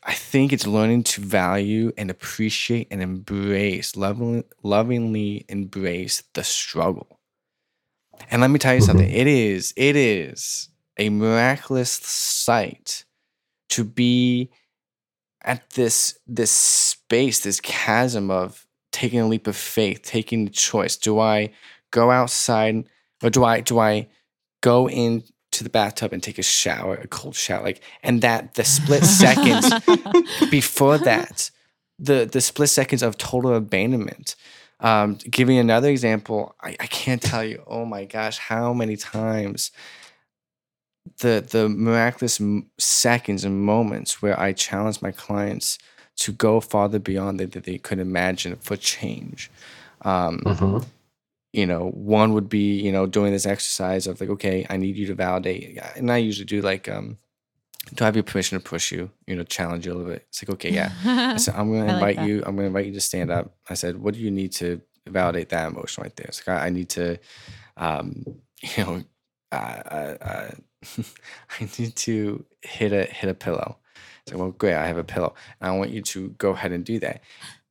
I think it's learning to value and appreciate and embrace, loving, lovingly embrace the struggle. And let me tell you something. Mhm. It is, it is a miraculous sight to be at this this space, this chasm of taking a leap of faith, taking the choice. Do I go outside or do I do I go into the bathtub and take a shower, a cold shower? Like and that the split seconds before that, the the split seconds of total abandonment. Um, giving another example, I, I can't tell you. Oh my gosh, how many times the the miraculous seconds and moments where I challenge my clients to go farther beyond that, they could imagine for change. Um, Mhm. you know, one would be, you know, doing this exercise of like, okay, I need you to validate. And I usually do like, um, do I have your permission to push you? You know, challenge you a little bit. It's like, okay, yeah. I said, I'm going to invite that. you. I'm going to invite you to stand up. I said, what do you need to validate that emotion right there? It's like, I, I need to, um, you know, uh, uh, uh, I need to hit a hit a pillow. It's like, well, great, I have a pillow, and I want you to go ahead and do that.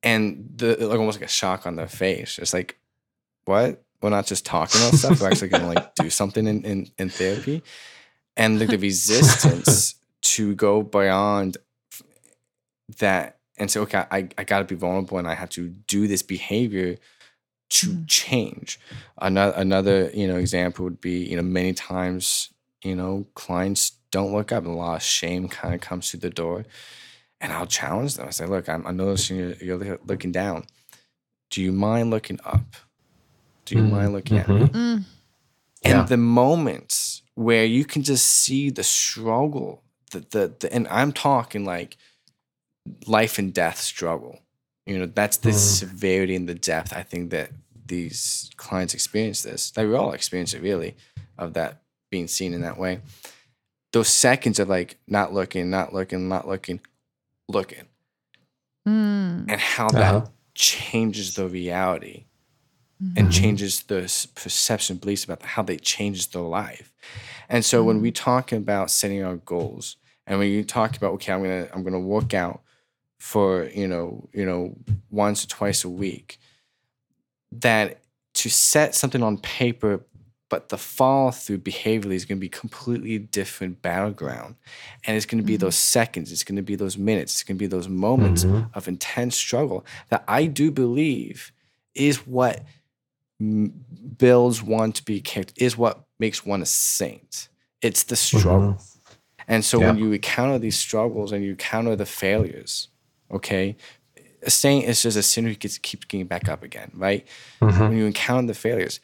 And the like almost like a shock on their face. It's like, what? We're not just talking about stuff. We're actually gonna like do something in in, in therapy. And like the resistance to go beyond that and say, okay, I, I gotta be vulnerable and I have to do this behavior to Mhm. change. Another another, you know, example would be, you know, many times, you know, clients don't look up and a lot of shame kind of comes through the door. And I'll challenge them. I say, look, I'm, I'm noticing you're, you're looking down. Do you mind looking up? Do you Mm, mind looking at mhm. me? Mm, and Yeah. the moments where you can just see the struggle the, the, the and i'm talking like life and death struggle you know that's the Mm. severity and the depth i think that these clients experience this that we all experience it really of that being seen in that way. Those seconds of like not looking not looking not looking looking. Mm, and how Uh-huh. that changes the reality and Mhm. changes the perception beliefs about how they changes their life. And so when we talk about setting our goals and when you talk about okay i'm gonna i'm gonna work out for you know you know once or twice a week that to set something on paper but the fall through behaviorally is going to be completely different battleground and it's going to be Mhm. those seconds it's going to be those minutes it's going to be those moments Mhm. of intense struggle that i do believe is what m- builds one to be kicked is what makes one a saint it's the struggle Mhm. and so when you encounter these struggles and you encounter the failures, okay, a saint is just a sinner who gets keeps getting back up again, right? Mhm. When you encounter the failures,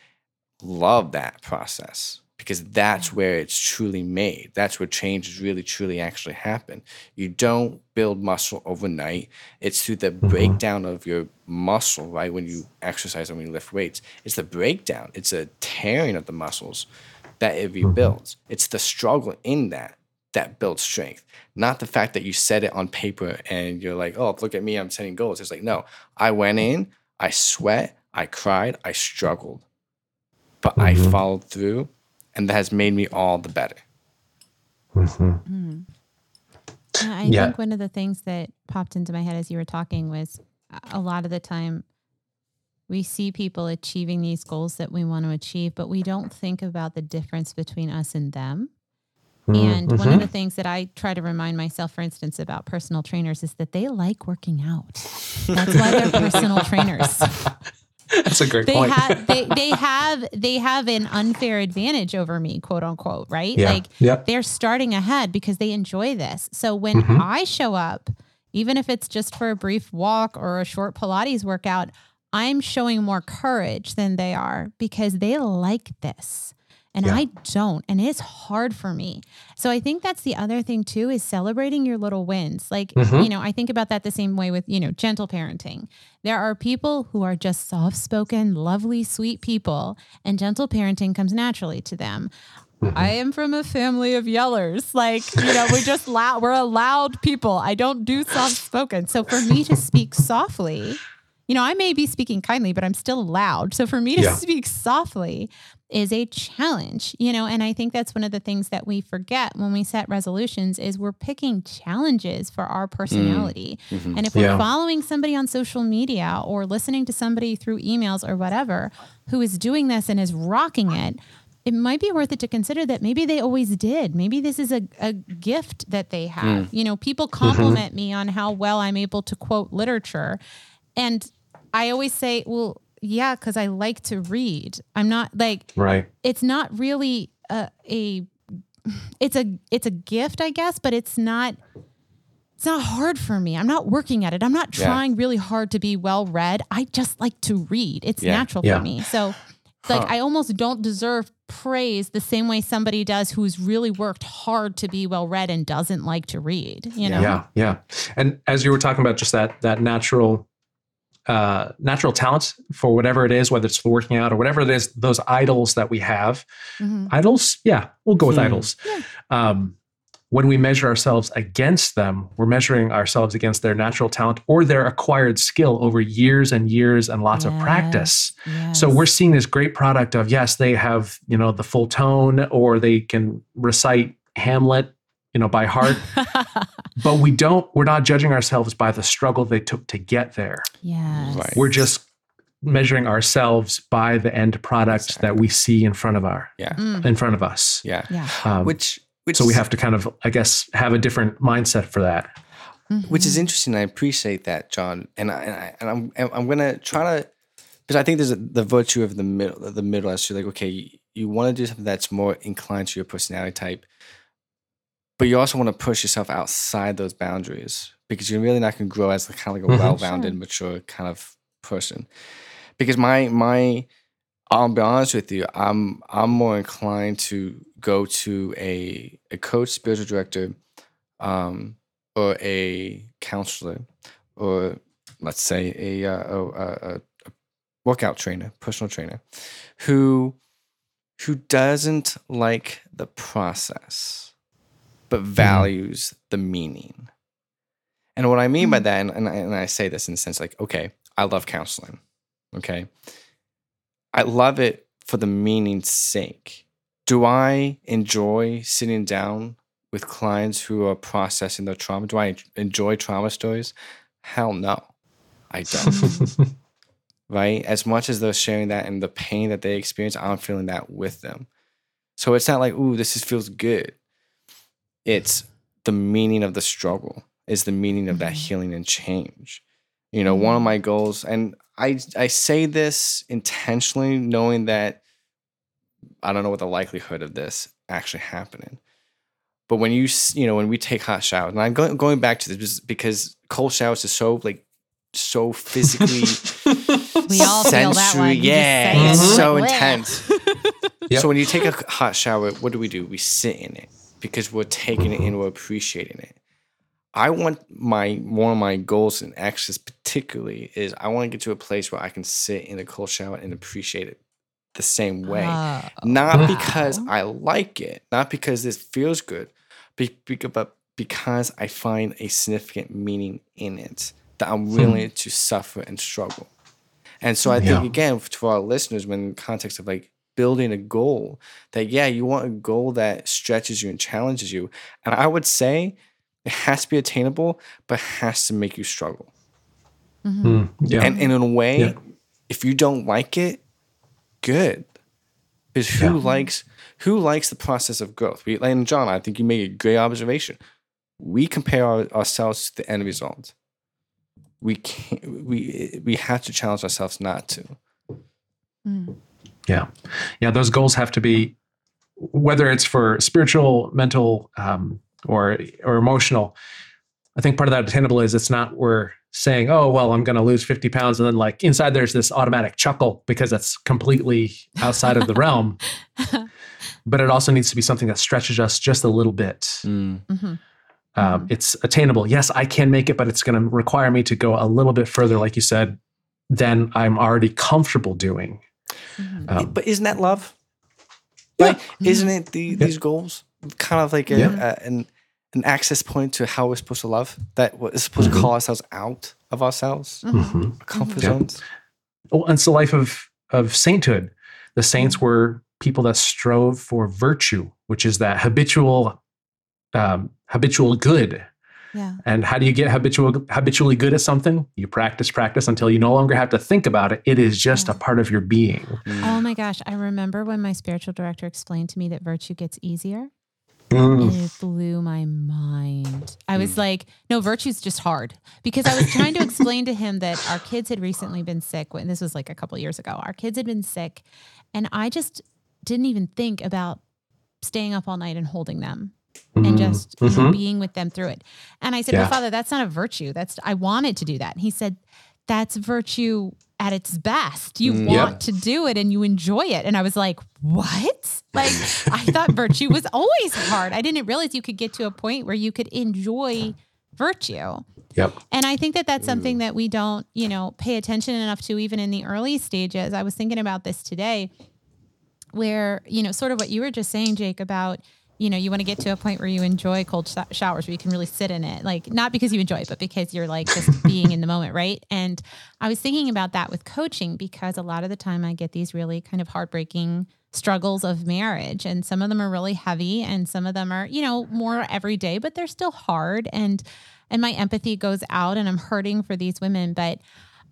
love that process because that's mm. where it's truly made. That's where changes really, truly actually happen. You don't build muscle overnight. It's through the mm-hmm. breakdown of your muscle, right? When you exercise and when you lift weights, it's the breakdown. It's a tearing of the muscles that it mm-hmm. rebuilds. It's the struggle in that that builds strength, not the fact that you set it on paper and you're like, oh, look at me, I'm setting goals. It's like, no, I went mm. in, I sweat, I cried, I struggled, but I Mhm. followed through, and that has made me all the better. Mhm. mm. Yeah, I Yeah. think one of the things that popped into my head as you were talking was a- a lot of the time we see people achieving these goals that we want to achieve, but we don't think about the difference between us and them. And one of Mhm. the things that I try to remind myself, for instance, about personal trainers is that they like working out. That's why they're personal trainers. That's a great They point. have they, they have they have an unfair advantage over me, quote unquote, right? yeah. Like yeah. they're starting ahead because they enjoy this. So when Mhm. I show up, even if it's just for a brief walk or a short Pilates workout, I'm showing more courage than they are because they like this. And Yeah. I don't. And it's hard for me. So I think that's the other thing too is celebrating your little wins. Like, Mhm. you know, I think about that the same way with, you know, gentle parenting. There are people who are just soft spoken, lovely, sweet people, and gentle parenting comes naturally to them. Mm-hmm. I am from a family of yellers. Like, you know, we're just loud. We're a loud people. I don't do soft spoken. So for me to speak softly you know, I may be speaking kindly, but I'm still loud. So for me to Yeah. speak softly is a challenge, you know, and I think that's one of the things that we forget when we set resolutions is we're picking challenges for our mm. personality. Mhm. And if we're following somebody on social media or listening to somebody through emails or whatever who is doing this and is rocking it, it might be worth it to consider that maybe they always did. Maybe this is a, a gift that they have. Mm. You know, people mm-hmm. compliment me on how well I'm able to quote literature. And I always say, well, yeah, because I like to read. I'm not like, Right. it's not really a, a it's a it's a gift i guess but it's not it's not hard for me i'm not working at it i'm not Yeah. trying really hard to be well read i just like to read it's Yeah. natural Yeah. for me so like i almost don't deserve praise the same way somebody does who's really worked hard to be well read and doesn't like to read you know Yeah, yeah. And as you were talking about just that that natural uh natural talent for whatever it is, whether it's working out or whatever it is, those idols that we have. Mhm. Idols, yeah, we'll go with Hmm. idols. Um when we measure ourselves against them, we're measuring ourselves against their natural talent or their acquired skill over years and years and lots of practice. So we're seeing this great product of yes, they have, you know, the full tone or they can recite Hamlet, you know, by heart, but we don't we're not judging ourselves by the struggle they took to get there. yes Right. We're just measuring ourselves by the end product that we see in front of our Yeah. Mm, in front of us. Yeah. yeah Um, Which which so we have to kind of I guess have a different mindset for that. which Mhm. is interesting. I appreciate that, John, and I, and, I, and I'm and I'm gonna try to because I think there's a, the virtue of the middle, the middle as to like okay, you, you want to do something that's more inclined to your personality type, but you also want to push yourself outside those boundaries because you're really not going to grow as kind of like a Mhm. well-rounded, Sure. mature kind of person. Because my my I'll be honest with you, I'm I'm more inclined to go to a a coach, spiritual director, um, or a counselor, or let's say a, uh, a, a, a workout trainer, personal trainer, who who doesn't like the process, but values the meaning. And what I mean by Mhm. that, and, and, I, and I say this in the sense like, okay, I love counseling. Okay. I love it for the meaning's sake. Do I enjoy sitting down with clients who are processing their trauma? Do I enjoy trauma stories? Hell no, I don't. right? As much as they're sharing that and the pain that they experience, I'm feeling that with them. So it's not like, ooh, this is, feels good. It's the meaning of the struggle, is the meaning of that Mhm. healing and change. You know, one of my goals, and I I say this intentionally, knowing that I don't know what the likelihood of this actually happening. But when you you know when we take hot showers, and I'm going going back to this because cold showers is so like so physically we all feel that one Yeah, say it, it's so intense. Yep. So when you take a hot shower, what do we do? We sit in it because we're taking it mm-hmm. in, we're appreciating it. I want my one of my goals in Exodus particularly is I want to get to a place where I can sit in a cold shower and appreciate it the same way. Oh, not because. I like it, not because this feels good, be- be- but because I find a significant meaning in it that I'm hmm. willing to suffer and struggle. And so I think Yeah. again for our listeners, when in the context of like building a goal, that yeah, you want a goal that stretches you and challenges you. And I would say it has to be attainable, but has to make you struggle. Mhm. Mm, yeah. And, and in a way, Yeah. if you don't like it, good. Because who Yeah. likes who likes the process of growth? We, and John, I think you made a great observation. We compare our, ourselves to the end result. We can't. We we have to challenge ourselves not to. Mm. Yeah. Yeah. Those goals have to be, whether it's for spiritual, mental, um, or or emotional. I think part of that attainable is it's not we're saying, oh well, I'm going to lose 50 pounds, and then like inside there's this automatic chuckle because that's completely outside of the realm. But it also needs to be something that stretches us just a little bit. Mhm. Um, it's attainable. Yes, I can make it, but it's going to require me to go a little bit further, like you said, than I'm already comfortable doing. Mhm. Um, but isn't that love? Yeah. Right? Isn't it the, these goals kind of like a, Yeah. a, an an access point to how we're supposed to love? That what is supposed Mhm. to call ourselves out of ourselves, Mhm. our comfort Yep. zones. Well, it's the life of of sainthood. The saints were people that strove for virtue, which is that habitual um, habitual good. Yeah. And how do you get habitual habitually good at something? You practice, practice until you no longer have to think about it. It is just a part of your being. Mm. Oh my gosh. I remember when my spiritual director explained to me that virtue gets easier. Mm. It blew my mind. I was Mm. like, no, virtue's just hard. Because I was trying to explain to him that our kids had recently been sick. When this was like a couple years ago. Our kids had been sick. And I just didn't even think about staying up all night and holding them and Mhm. just Mhm. being with them through it. And I said, Yeah. Well, Father, that's not a virtue. That's I wanted to do that. And he said, That's virtue at its best. You Mm. want Yep. to do it and you enjoy it. And I was like, What? Like I thought virtue was always hard. I didn't realize you could get to a point where you could enjoy virtue. Yep. And I think that that's something that we don't, you know, pay attention enough to even in the early stages. I was thinking about this today where, you know, sort of what you were just saying, Jake, about, you know, you want to get to a point where you enjoy cold sh- showers where you can really sit in it. Like, not because you enjoy it, but because you're like just being in the moment, right? And I was thinking about that with coaching because a lot of the time I get these really kind of heartbreaking struggles of marriage and some of them are really heavy and some of them are you know more everyday but they're still hard and and my empathy goes out and i'm hurting for these women but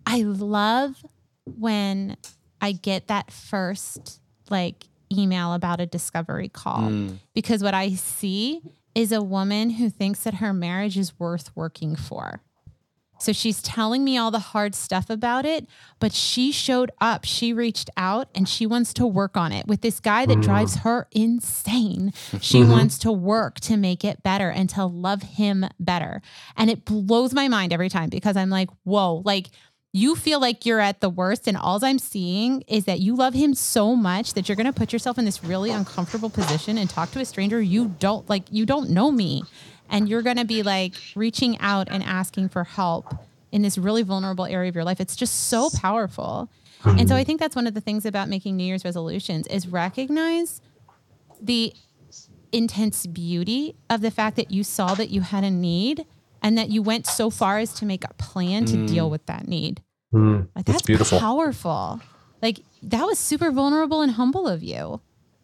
i love when i get that first like email about a discovery call Mm. because what i see is a woman who thinks that her marriage is worth working for so she's telling me all the hard stuff about it, but she showed up. She reached out and she wants to work on it with this guy that drives her insane. She Mhm. wants to work to make it better and to love him better. And it blows my mind every time because I'm like, whoa, like you feel like you're at the worst. And all I'm seeing is that you love him so much that you're going to put yourself in this really uncomfortable position and talk to a stranger you don't like, you don't know me and you're going to be like reaching out and asking for help in this really vulnerable area of your life it's just so powerful and so i think that's one of the things about making new year's resolutions is recognize the intense beauty of the fact that you saw that you had a need and that you went so far as to make a plan to deal with that need Mm. like That's that's, beautiful. powerful like that was super vulnerable and humble of you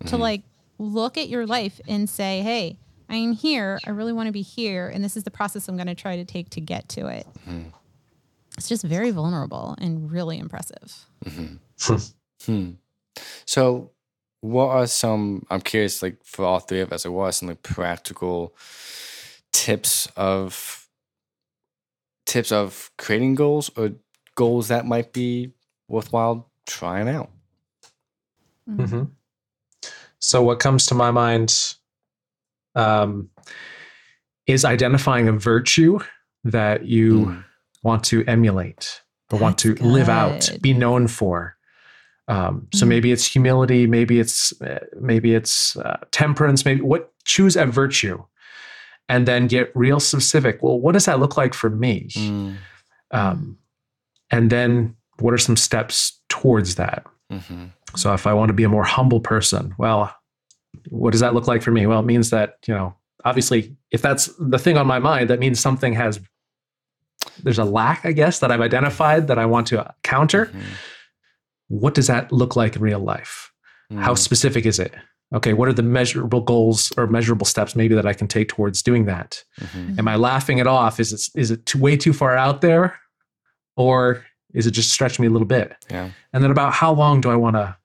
to like look at your life and say hey i am here i really want to be here and this is the process i'm going to try to take to get to it it's just very vulnerable and really impressive Hmm. So, what are some? I'm curious, like for all three of us, like, what are some like practical tips of tips of creating goals or goals that might be worthwhile trying out? Mm-hmm. hmm So, what comes to my mind um, is identifying a virtue that you Mm. want to emulate or want to That's live out, be known for. Um, so Mhm. maybe it's humility, maybe it's uh, maybe it's uh, temperance, maybe what choose a virtue, and then get real specific. Well, what does that look like for me? Mm. Um, and then what are some steps towards that? hmm So if I want to be a more humble person, well, what does that look like for me? Well, it means that, you know, obviously if that's the thing on my mind, that means something has there's a lack, I guess, that I've identified that I want to counter. Mhm. What does that look like in real life? How Mm. specific is it? Okay, what are the measurable goals or measurable steps maybe that I can take towards doing that? Mhm. Am I laughing it off? Is it is it too, way too far out there, or is it just stretching me a little bit? Yeah. and then about how long do I want to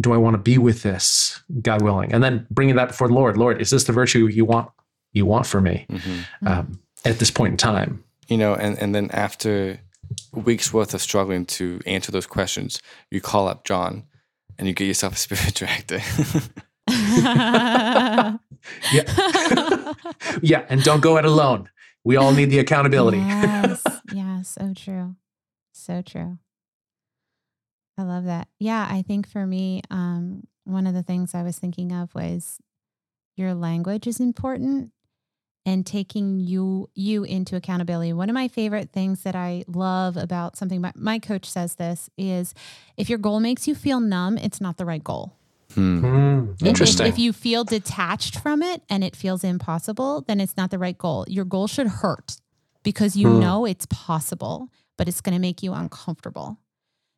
do I want to be with this, God willing, and then bringing that before the Lord. Lord, is this the virtue you want you want for me hmm um, at this point in time? You know, and and then after weeks worth of struggling to answer those questions, you call up John, and you get yourself a spirit director. Yeah, yeah, and don't go it alone. We all need the accountability. yes, yeah, so true. So true. I love that. Yeah, I think for me, um, one of the things I was thinking of was your language is important and taking you you into accountability. One of my favorite things that I love about something my, my coach says this is if your goal makes you feel numb, it's not the right goal. Hmm. Hmm, interesting. If, if you feel detached from it and it feels impossible, then it's not the right goal. Your goal should hurt. because you know it's possible, but it's going to make you uncomfortable.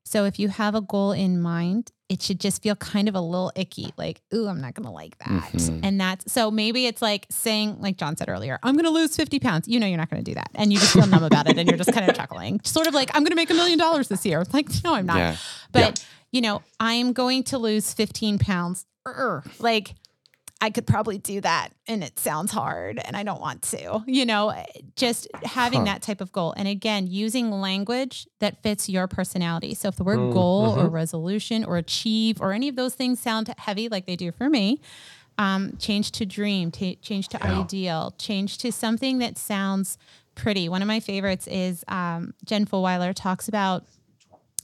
So if you have a goal in mind, it should just feel kind of a little icky, like, ooh, I'm not gonna like that. Mhm. And that's so maybe it's like saying, like John said earlier, I'm gonna lose 50 pounds. You know you're not gonna do that. And you just feel numb about it and you're just kind of chuckling. Sort of like, I'm gonna make a million dollars this year. It's like, no, I'm not. Yeah. But you know, I'm going to lose 15 pounds. Like I could probably do that and it sounds hard and I don't want to. You know, just having Huh. that type of goal. And again, using language that fits your personality. So if the word Mm, goal or mhm. resolution or achieve or any of those things sound heavy like they do for me, um, change to dream, ta change to Yeah. ideal, change to something that sounds pretty. One of my favorites is um, Jen Fulwiler talks about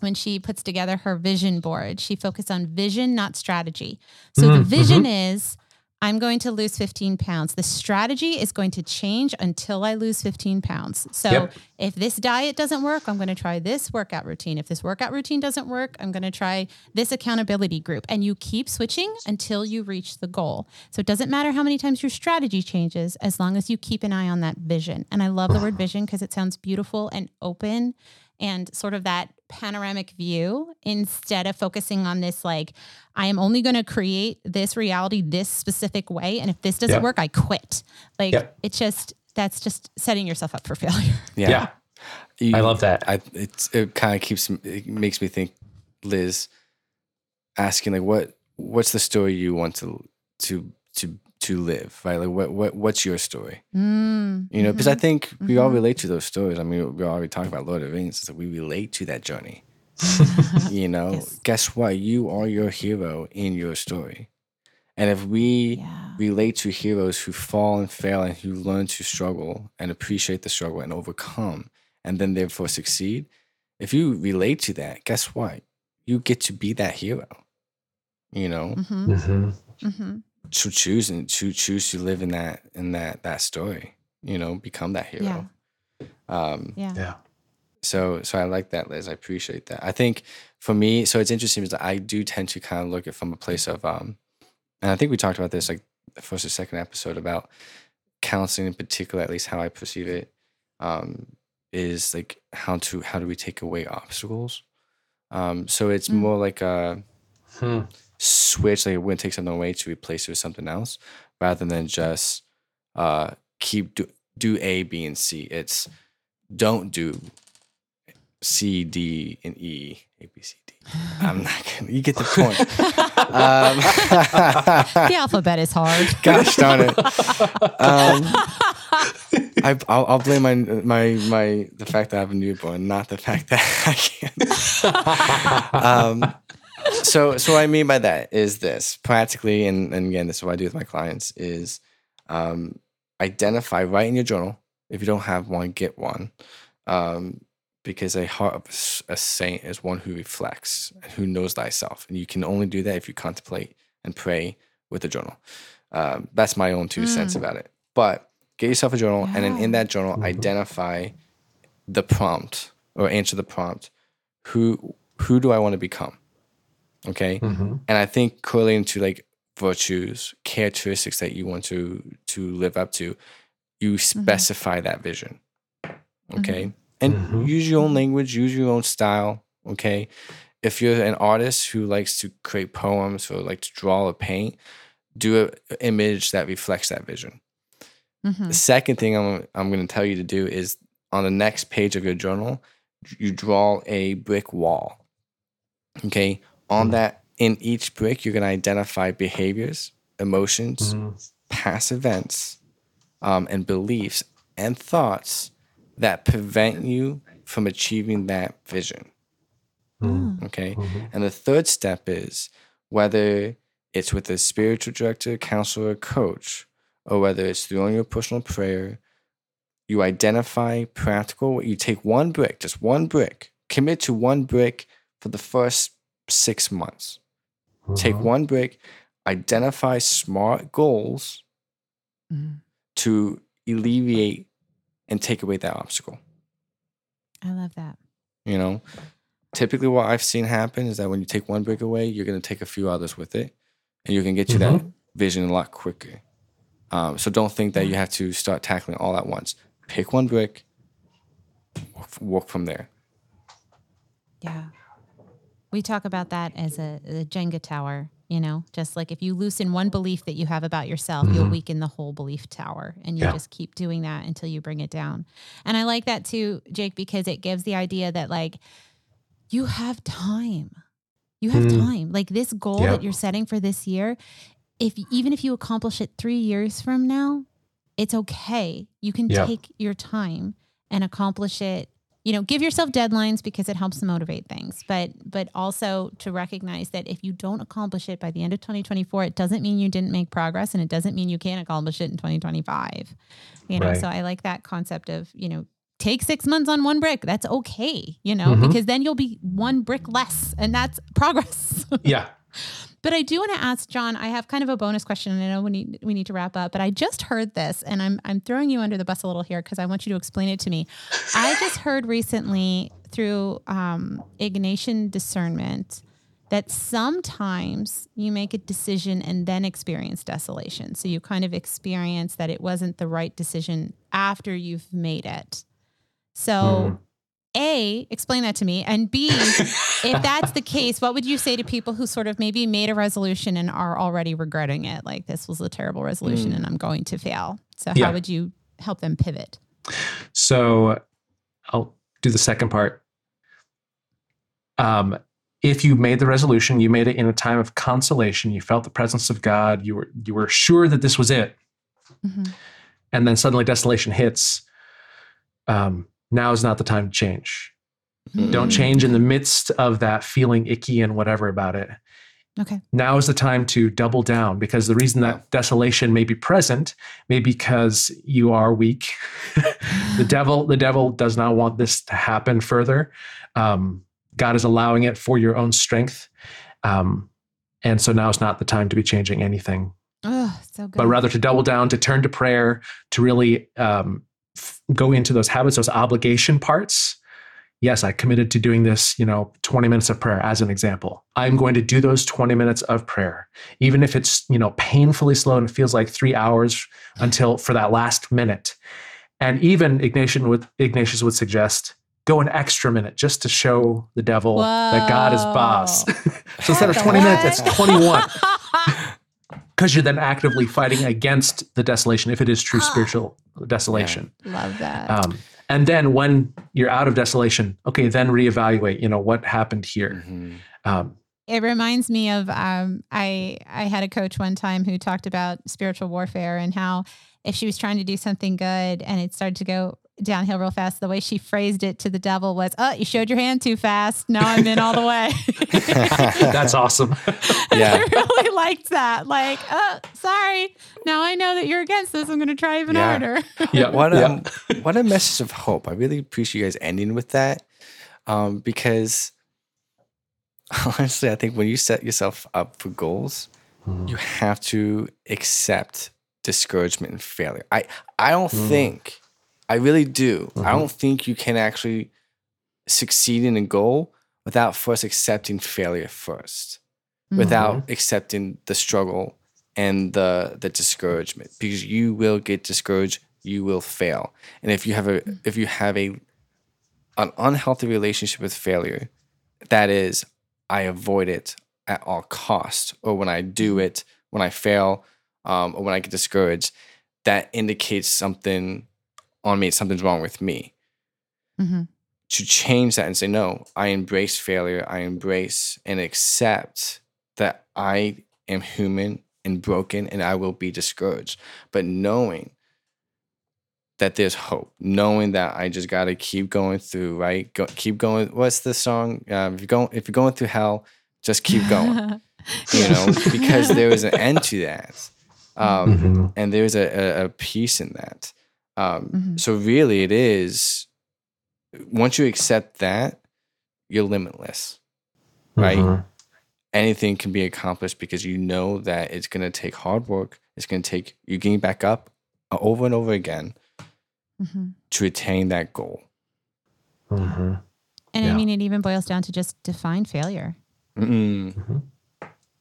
when she puts together her vision board, she focused on vision, not strategy. So the Mm, vision is I'm going to lose 15 pounds. The strategy is going to change until I lose 15 pounds. So Yep. if this diet doesn't work, I'm going to try this workout routine. If this workout routine doesn't work, I'm going to try this accountability group. And you keep switching until you reach the goal. So it doesn't matter how many times your strategy changes as long as you keep an eye on that vision. And I love the word vision because it sounds beautiful and open and sort of that panoramic view instead of focusing on this like I am only going to create this reality this specific way and if this doesn't Yep. work I quit. Like Yep. it's just that's just setting yourself up for failure. Yeah. Yeah. You- I love that. I it's it kind of keeps it makes me think, Liz, asking like what what's the story you want to to to to live, right? Like what what what's your story? Mm, You know, because I mhm. think we all Mhm. relate to those stories. I mean, we already talked about Lord of the Rings, so we relate to that journey. you know, Yes. guess what? You are your hero in your story. And if we yeah. relate to heroes who fall and fail and who learn to struggle and appreciate the struggle and overcome and then therefore succeed, if you relate to that, guess what? You get to be that hero. You know, Mhm, Mhm. mhm. To choose and to choose to live in that in that that story. You know, become that hero. Um, Yeah. Yeah. so so I like that, Liz. I appreciate that. I think for me, so it's interesting because I do tend to kind of look at from a place of um, and I think we talked about this like the first or second episode about counseling in particular, at least how I perceive it, um, is like how to how do we take away obstacles. Um, so it's Mm. more like a Hmm. Switch, like we're gonna take something away to replace it with something else, rather than just uh, keep do, do A, B, and C. It's don't do C, D, and E, A, B, C, D. I'm not gonna. You get the point. um, the alphabet is hard. gosh darn it. Um, I, I'll, I'll blame my my my the fact that I have a newborn, not the fact that I can't. um, so so what I mean by that is this practically, and, and again, this is what I do with my clients is um, identify write in your journal. If you don't have one, get one. Um, because a heart of a saint is one who reflects and who knows thyself, and you can only do that if you contemplate and pray with a journal. Um, that's my own two cents Mm. about it. But get yourself a journal, and then in that journal, identify the prompt or answer the prompt. Who who do I want to become? Okay, Mhm. and I think correlating to like virtues, characteristics that you want to to live up to, you specify that vision. Okay, and Mhm. use your own language, use your own style. Okay, if you're an artist who likes to create poems or like to draw or paint, do an image that reflects that vision. Mhm. The second thing I'm I'm going to tell you to do is on the next page of your journal, you draw a brick wall. Okay, on Mhm. that in each brick, you're going to identify behaviors, emotions, Mhm. past events, um, and beliefs and thoughts that prevent you from achieving that vision. Mhm. Okay. Mhm. And the third step is whether it's with a spiritual director, counselor, coach, or whether it's through on your personal prayer, you identify practical, you take one brick, just one brick, commit to one brick for the first six months. Take Mhm. one brick, identify smart goals Mhm. to alleviate and take away that obstacle. I love that. You know, typically what I've seen happen is that when you take one brick away, you're going to take a few others with it, and you can get to that vision a lot quicker. Um, so don't think that you have to start tackling all at once. Pick one brick, walk from there. Yeah. We talk about that as a, a Jenga tower, you know, just like if you loosen one belief that you have about yourself, you'll weaken the whole belief tower and you Yeah. just keep doing that until you bring it down. And I like that too, Jake, because it gives the idea that like you have time. You have Mm. time. Like this goal Yeah. that you're setting for this year, if even if you accomplish it 3 years from now, it's okay. You can Yeah. take your time and accomplish it you know give yourself deadlines because it helps to motivate things but but also to recognize that if you don't accomplish it by the end of 2024 it doesn't mean you didn't make progress and it doesn't mean you can't accomplish it in 2025 you know Right. so i like that concept of you know take six months on one brick that's okay you know Mhm. because then you'll be one brick less and that's progress Yeah. But I do want to ask John. I have kind of a bonus question, and I know we need we need to wrap up. But I just heard this, and I'm I'm throwing you under the bus a little here because I want you to explain it to me. I just heard recently through um, Ignatian discernment that sometimes you make a decision and then experience desolation. So you kind of experience that it wasn't the right decision after you've made it. So. A, explain that to me. And B, if that's the case, what would you say to people who sort of maybe made a resolution and are already regretting it? Like this was a terrible resolution and I'm going to fail. So Yeah. how would you help them pivot? So I'll do the second part. Um, if you made the resolution, you made it in a time of consolation, you felt the presence of God, you were you were sure that this was it, Mhm. and then suddenly desolation hits. Um, now is not the time to change. Don't Mm. change in the midst of that feeling icky and whatever about it. Okay. Now is the time to double down because the reason that desolation may be present may be because you are weak. the devil, the devil does not want this to happen further. Um, God is allowing it for your own strength. Um, and so now is not the time to be changing anything, Oh, so good. but rather to double down, to turn to prayer, to really um, f- go into those habits, those obligation parts. Yes, I committed to doing this, you know, 20 minutes of prayer as an example. I'm going to do those 20 minutes of prayer, even if it's, you know, painfully slow and it feels like three hours until for that last minute. And even Ignatius would, Ignatius would suggest go an extra minute just to show the devil that God is boss. Whoa. so instead of 20 minutes, it's 21 because you're then actively fighting against the desolation if it is true spiritual desolation. Love that. Um, and then when you're out of desolation, okay, then reevaluate. You know what happened here. Mhm. Um, it reminds me of um, I I had a coach one time who talked about spiritual warfare and how if she was trying to do something good and it started to go downhill real fast, the way she phrased it to the devil was, "Oh, you showed your hand too fast. Now I'm in all the way." that's awesome. Yeah. I really liked that. Like, oh, sorry. Now I know that you're against this. I'm going to try even Yeah. harder. yeah. what yeah. um what a message of hope. I really appreciate you guys ending with that. Um, because honestly, I think when you set yourself up for goals, Mhm. you have to accept discouragement and failure. I I don't Mm. think I really do. I Mhm. don't think you can actually succeed in a goal without first accepting failure first without accepting the struggle and the the discouragement because you will get discouraged you will fail and if you have a if you have a an unhealthy relationship with failure that is i avoid it at all cost or when i do it when i fail um, or when i get discouraged that indicates something on me something's wrong with me Mhm. to change that and say no i embrace failure i embrace and accept that i am human and broken and i will be discouraged but knowing that there's hope knowing that i just got to keep going through right Go, keep going what's the song um, if you're going if you're going through hell just keep going you know because there is an end to that um, Mhm. and there's a, a, a peace in that. Um, Mhm. So really, it is once you accept that, you're limitless. Right. Mhm. Anything can be accomplished because you know that it's going to take hard work. It's going to take you getting back up uh, over and over again Mhm. to attain that goal. Mhm. And I mean, it even boils down to just define failure. Mm-mm.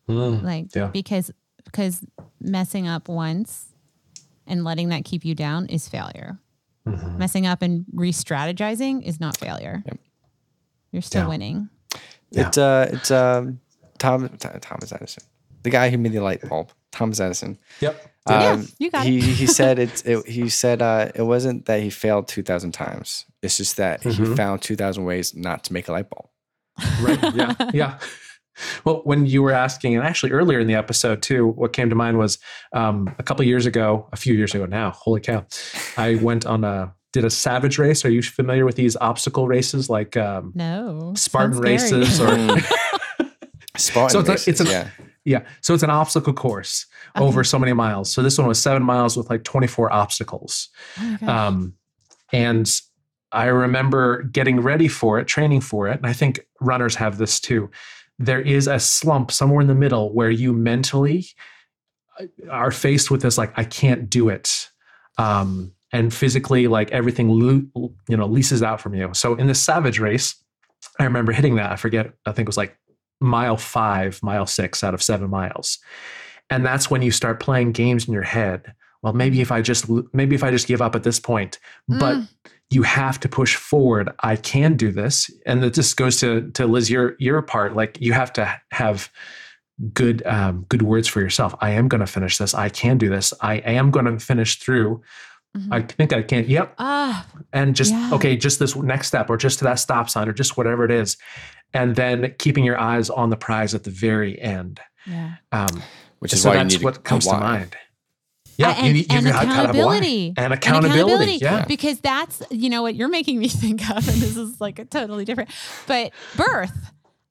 Mhm. like Yeah. because because messing up once and letting that keep you down is failure Mhm. messing up and re-strategizing is not failure. Yep. You're still Yeah. winning. Yeah. It's uh, it's um, Tom, Th- Thomas Edison, the guy who made the light bulb. Thomas Edison. Yep. Yeah, Um, you got he, it. he said it's it, he said uh, it wasn't that he failed two thousand times. It's just that he Mhm. found two thousand ways not to make a light bulb. Right. Yeah. yeah. Well, when you were asking, and actually earlier in the episode too, what came to mind was um, a couple years ago, a few years ago now. Holy cow! I went on a did a savage race. Are you familiar with these obstacle races like um, No. Spartan races or? Mm. Spartan So it's a- it's a- yeah. yeah. So it's an obstacle course Okay. over so many miles. So this one was seven miles with like twenty four obstacles. Oh. Um, and I remember getting ready for it, training for it. And I think runners have this too. There is a slump somewhere in the middle where you mentally uh, are faced with this, like, I can't do it. Um, and physically, like everything, lo- you know, leases out from you. So in the savage race, I remember hitting that. I forget, I think it was like mile five, mile six out of seven miles. And that's when you start playing games in your head. Well, maybe if I just maybe if I just give up at this point, but Mm. You have to push forward. I can do this, and it just goes to to Liz your your part. Like you have to have good um, good words for yourself. I am going to finish this. I can do this. I am going to finish through. Mhm. I think I can. Yep. Ah, And just Yeah. okay, just this next step, or just to that stop sign, or just whatever it is, and then keeping your eyes on the prize at the very end. yeah. Um, Which is so why you that's need what a comes to why. mind. Yeah, and, you, and you've have a why. accountability. And accountability. Yeah. Because that's, you know, what you're making me think of, and this is like a totally different, but birth.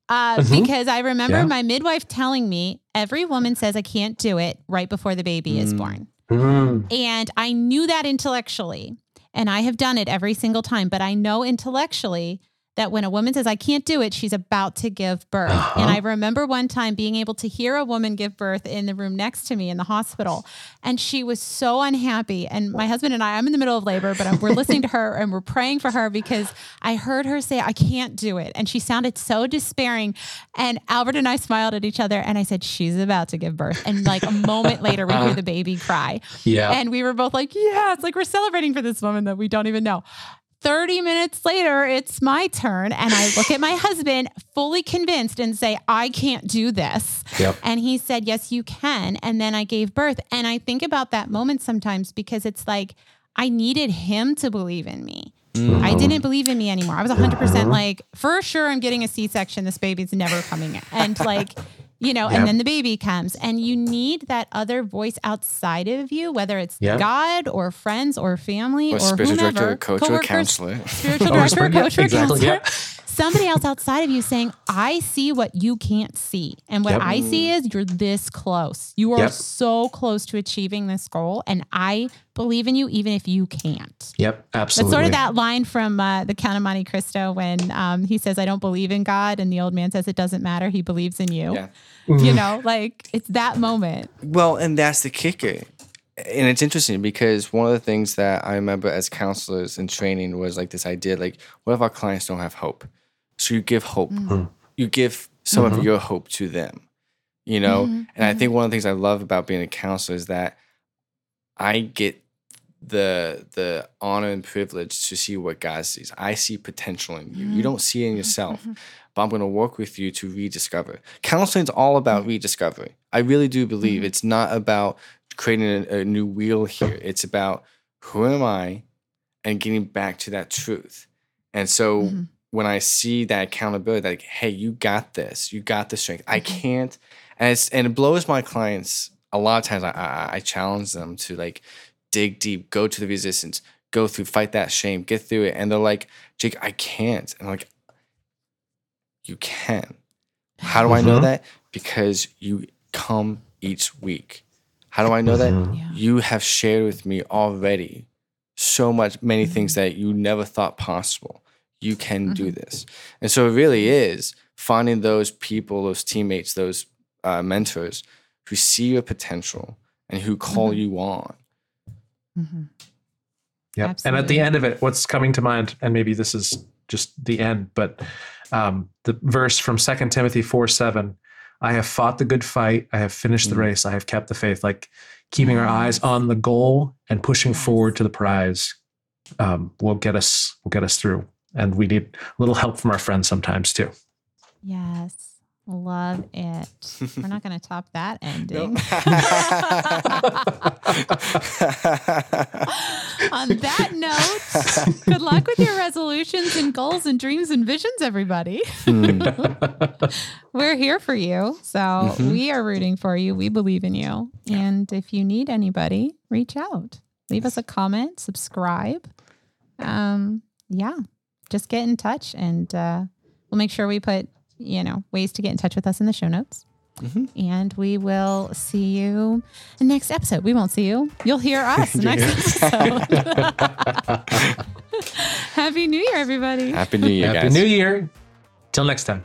Uh, Mhm. Because I remember Yeah. my midwife telling me every woman says I can't do it right before the baby is Mm. born. Mm. And I knew that intellectually. And I have done it every single time, but I know intellectually that when a woman says, I can't do it, she's about to give birth. Uh-huh. And I remember one time being able to hear a woman give birth in the room next to me in the hospital. And she was so unhappy. And my husband and I, I'm in the middle of labor, but we're listening to her and we're praying for her because I heard her say, I can't do it. And she sounded so despairing. And Albert and I smiled at each other and I said, She's about to give birth. And like a moment later, we hear the baby cry. Yeah. And we were both like, yeah, it's like we're celebrating for this woman that we don't even know. 30 minutes later, it's my turn. And I look at my husband, fully convinced, and say, I can't do this. Yep. And he said, Yes, you can. And then I gave birth. And I think about that moment sometimes because it's like, I needed him to believe in me. Mm. I didn't believe in me anymore. I was 100% like, for sure, I'm getting a C section. This baby's never coming. in. And like, you know, Yep. and then the baby comes, and you need that other voice outside of you, whether it's Yep. God or friends or family Or or, spiritual whomever, director, coach, or coworkers, counselor. spiritual Or oh, director, coach, or exactly, counselor. yeah. Somebody else outside of you saying, I see what you can't see. And what Yep. I see is you're this close. You are Yep. so close to achieving this goal. And I believe in you, even if you can't. Yep. Absolutely. It's sort of that line from uh, the Count of Monte Cristo when um, he says, I don't believe in God. And the old man says, It doesn't matter. He believes in you. Yeah. You know, like it's that moment. Well, and that's the kicker. And it's interesting because one of the things that I remember as counselors in training was like this idea like, what if our clients don't have hope? So mm. hmm. you give hope. You give some of your hope to them, you know? Mhm, And I think one of the things I love about being a counselor is that I get the the honor and privilege to see what God sees. I see potential in you. You mm-hmm. don't see it in yourself. Mm-hmm. But I'm going to work with you to rediscover. Counseling is all about mm-hmm. rediscovery. I really do believe it's not about creating a, a new wheel here. It's about who am I and getting back to that truth. And so. When I see that accountability, like, hey, you got this, you got the strength. I can't, and it's and it blows my clients. A lot of times, I, I I challenge them to like dig deep, go to the resistance, go through, fight that shame, get through it, and they're like, Jake, I can't, and I'm like, you can. How do I know Mhm. that? Because you come each week. How do I know that? Mhm. Yeah. You have shared with me already so much, many things that you never thought possible. You can do this. And so it really is finding those people, those teammates, those uh, mentors who see your potential and who call Mhm. you on. Mhm. Yep. And at the end of it, what's coming to mind, and maybe this is just the end, but um, the verse from 2 Timothy 4 7, I have fought the good fight, I have finished the Mm. race, I have kept the faith, like keeping our eyes on the goal and pushing forward to the prize. um, will get us will get us through. And we need a little help from our friends sometimes too. Yes. Love it. We're not going to top that ending. On that note, good luck with your resolutions and goals and dreams and visions, everybody. We're here for you. So Mhm. we are rooting for you. We believe in you. And if you need anybody, reach out. Leave us a comment, subscribe. Um, yeah, just get in touch and uh, we'll make sure we put, you know, ways to get in touch with us in the show notes. Mhm. And we will see you in the next episode. We won't see you. You'll hear us next episode. Happy New Year, everybody. Happy New Year, Happy guys. New Year. Till next time.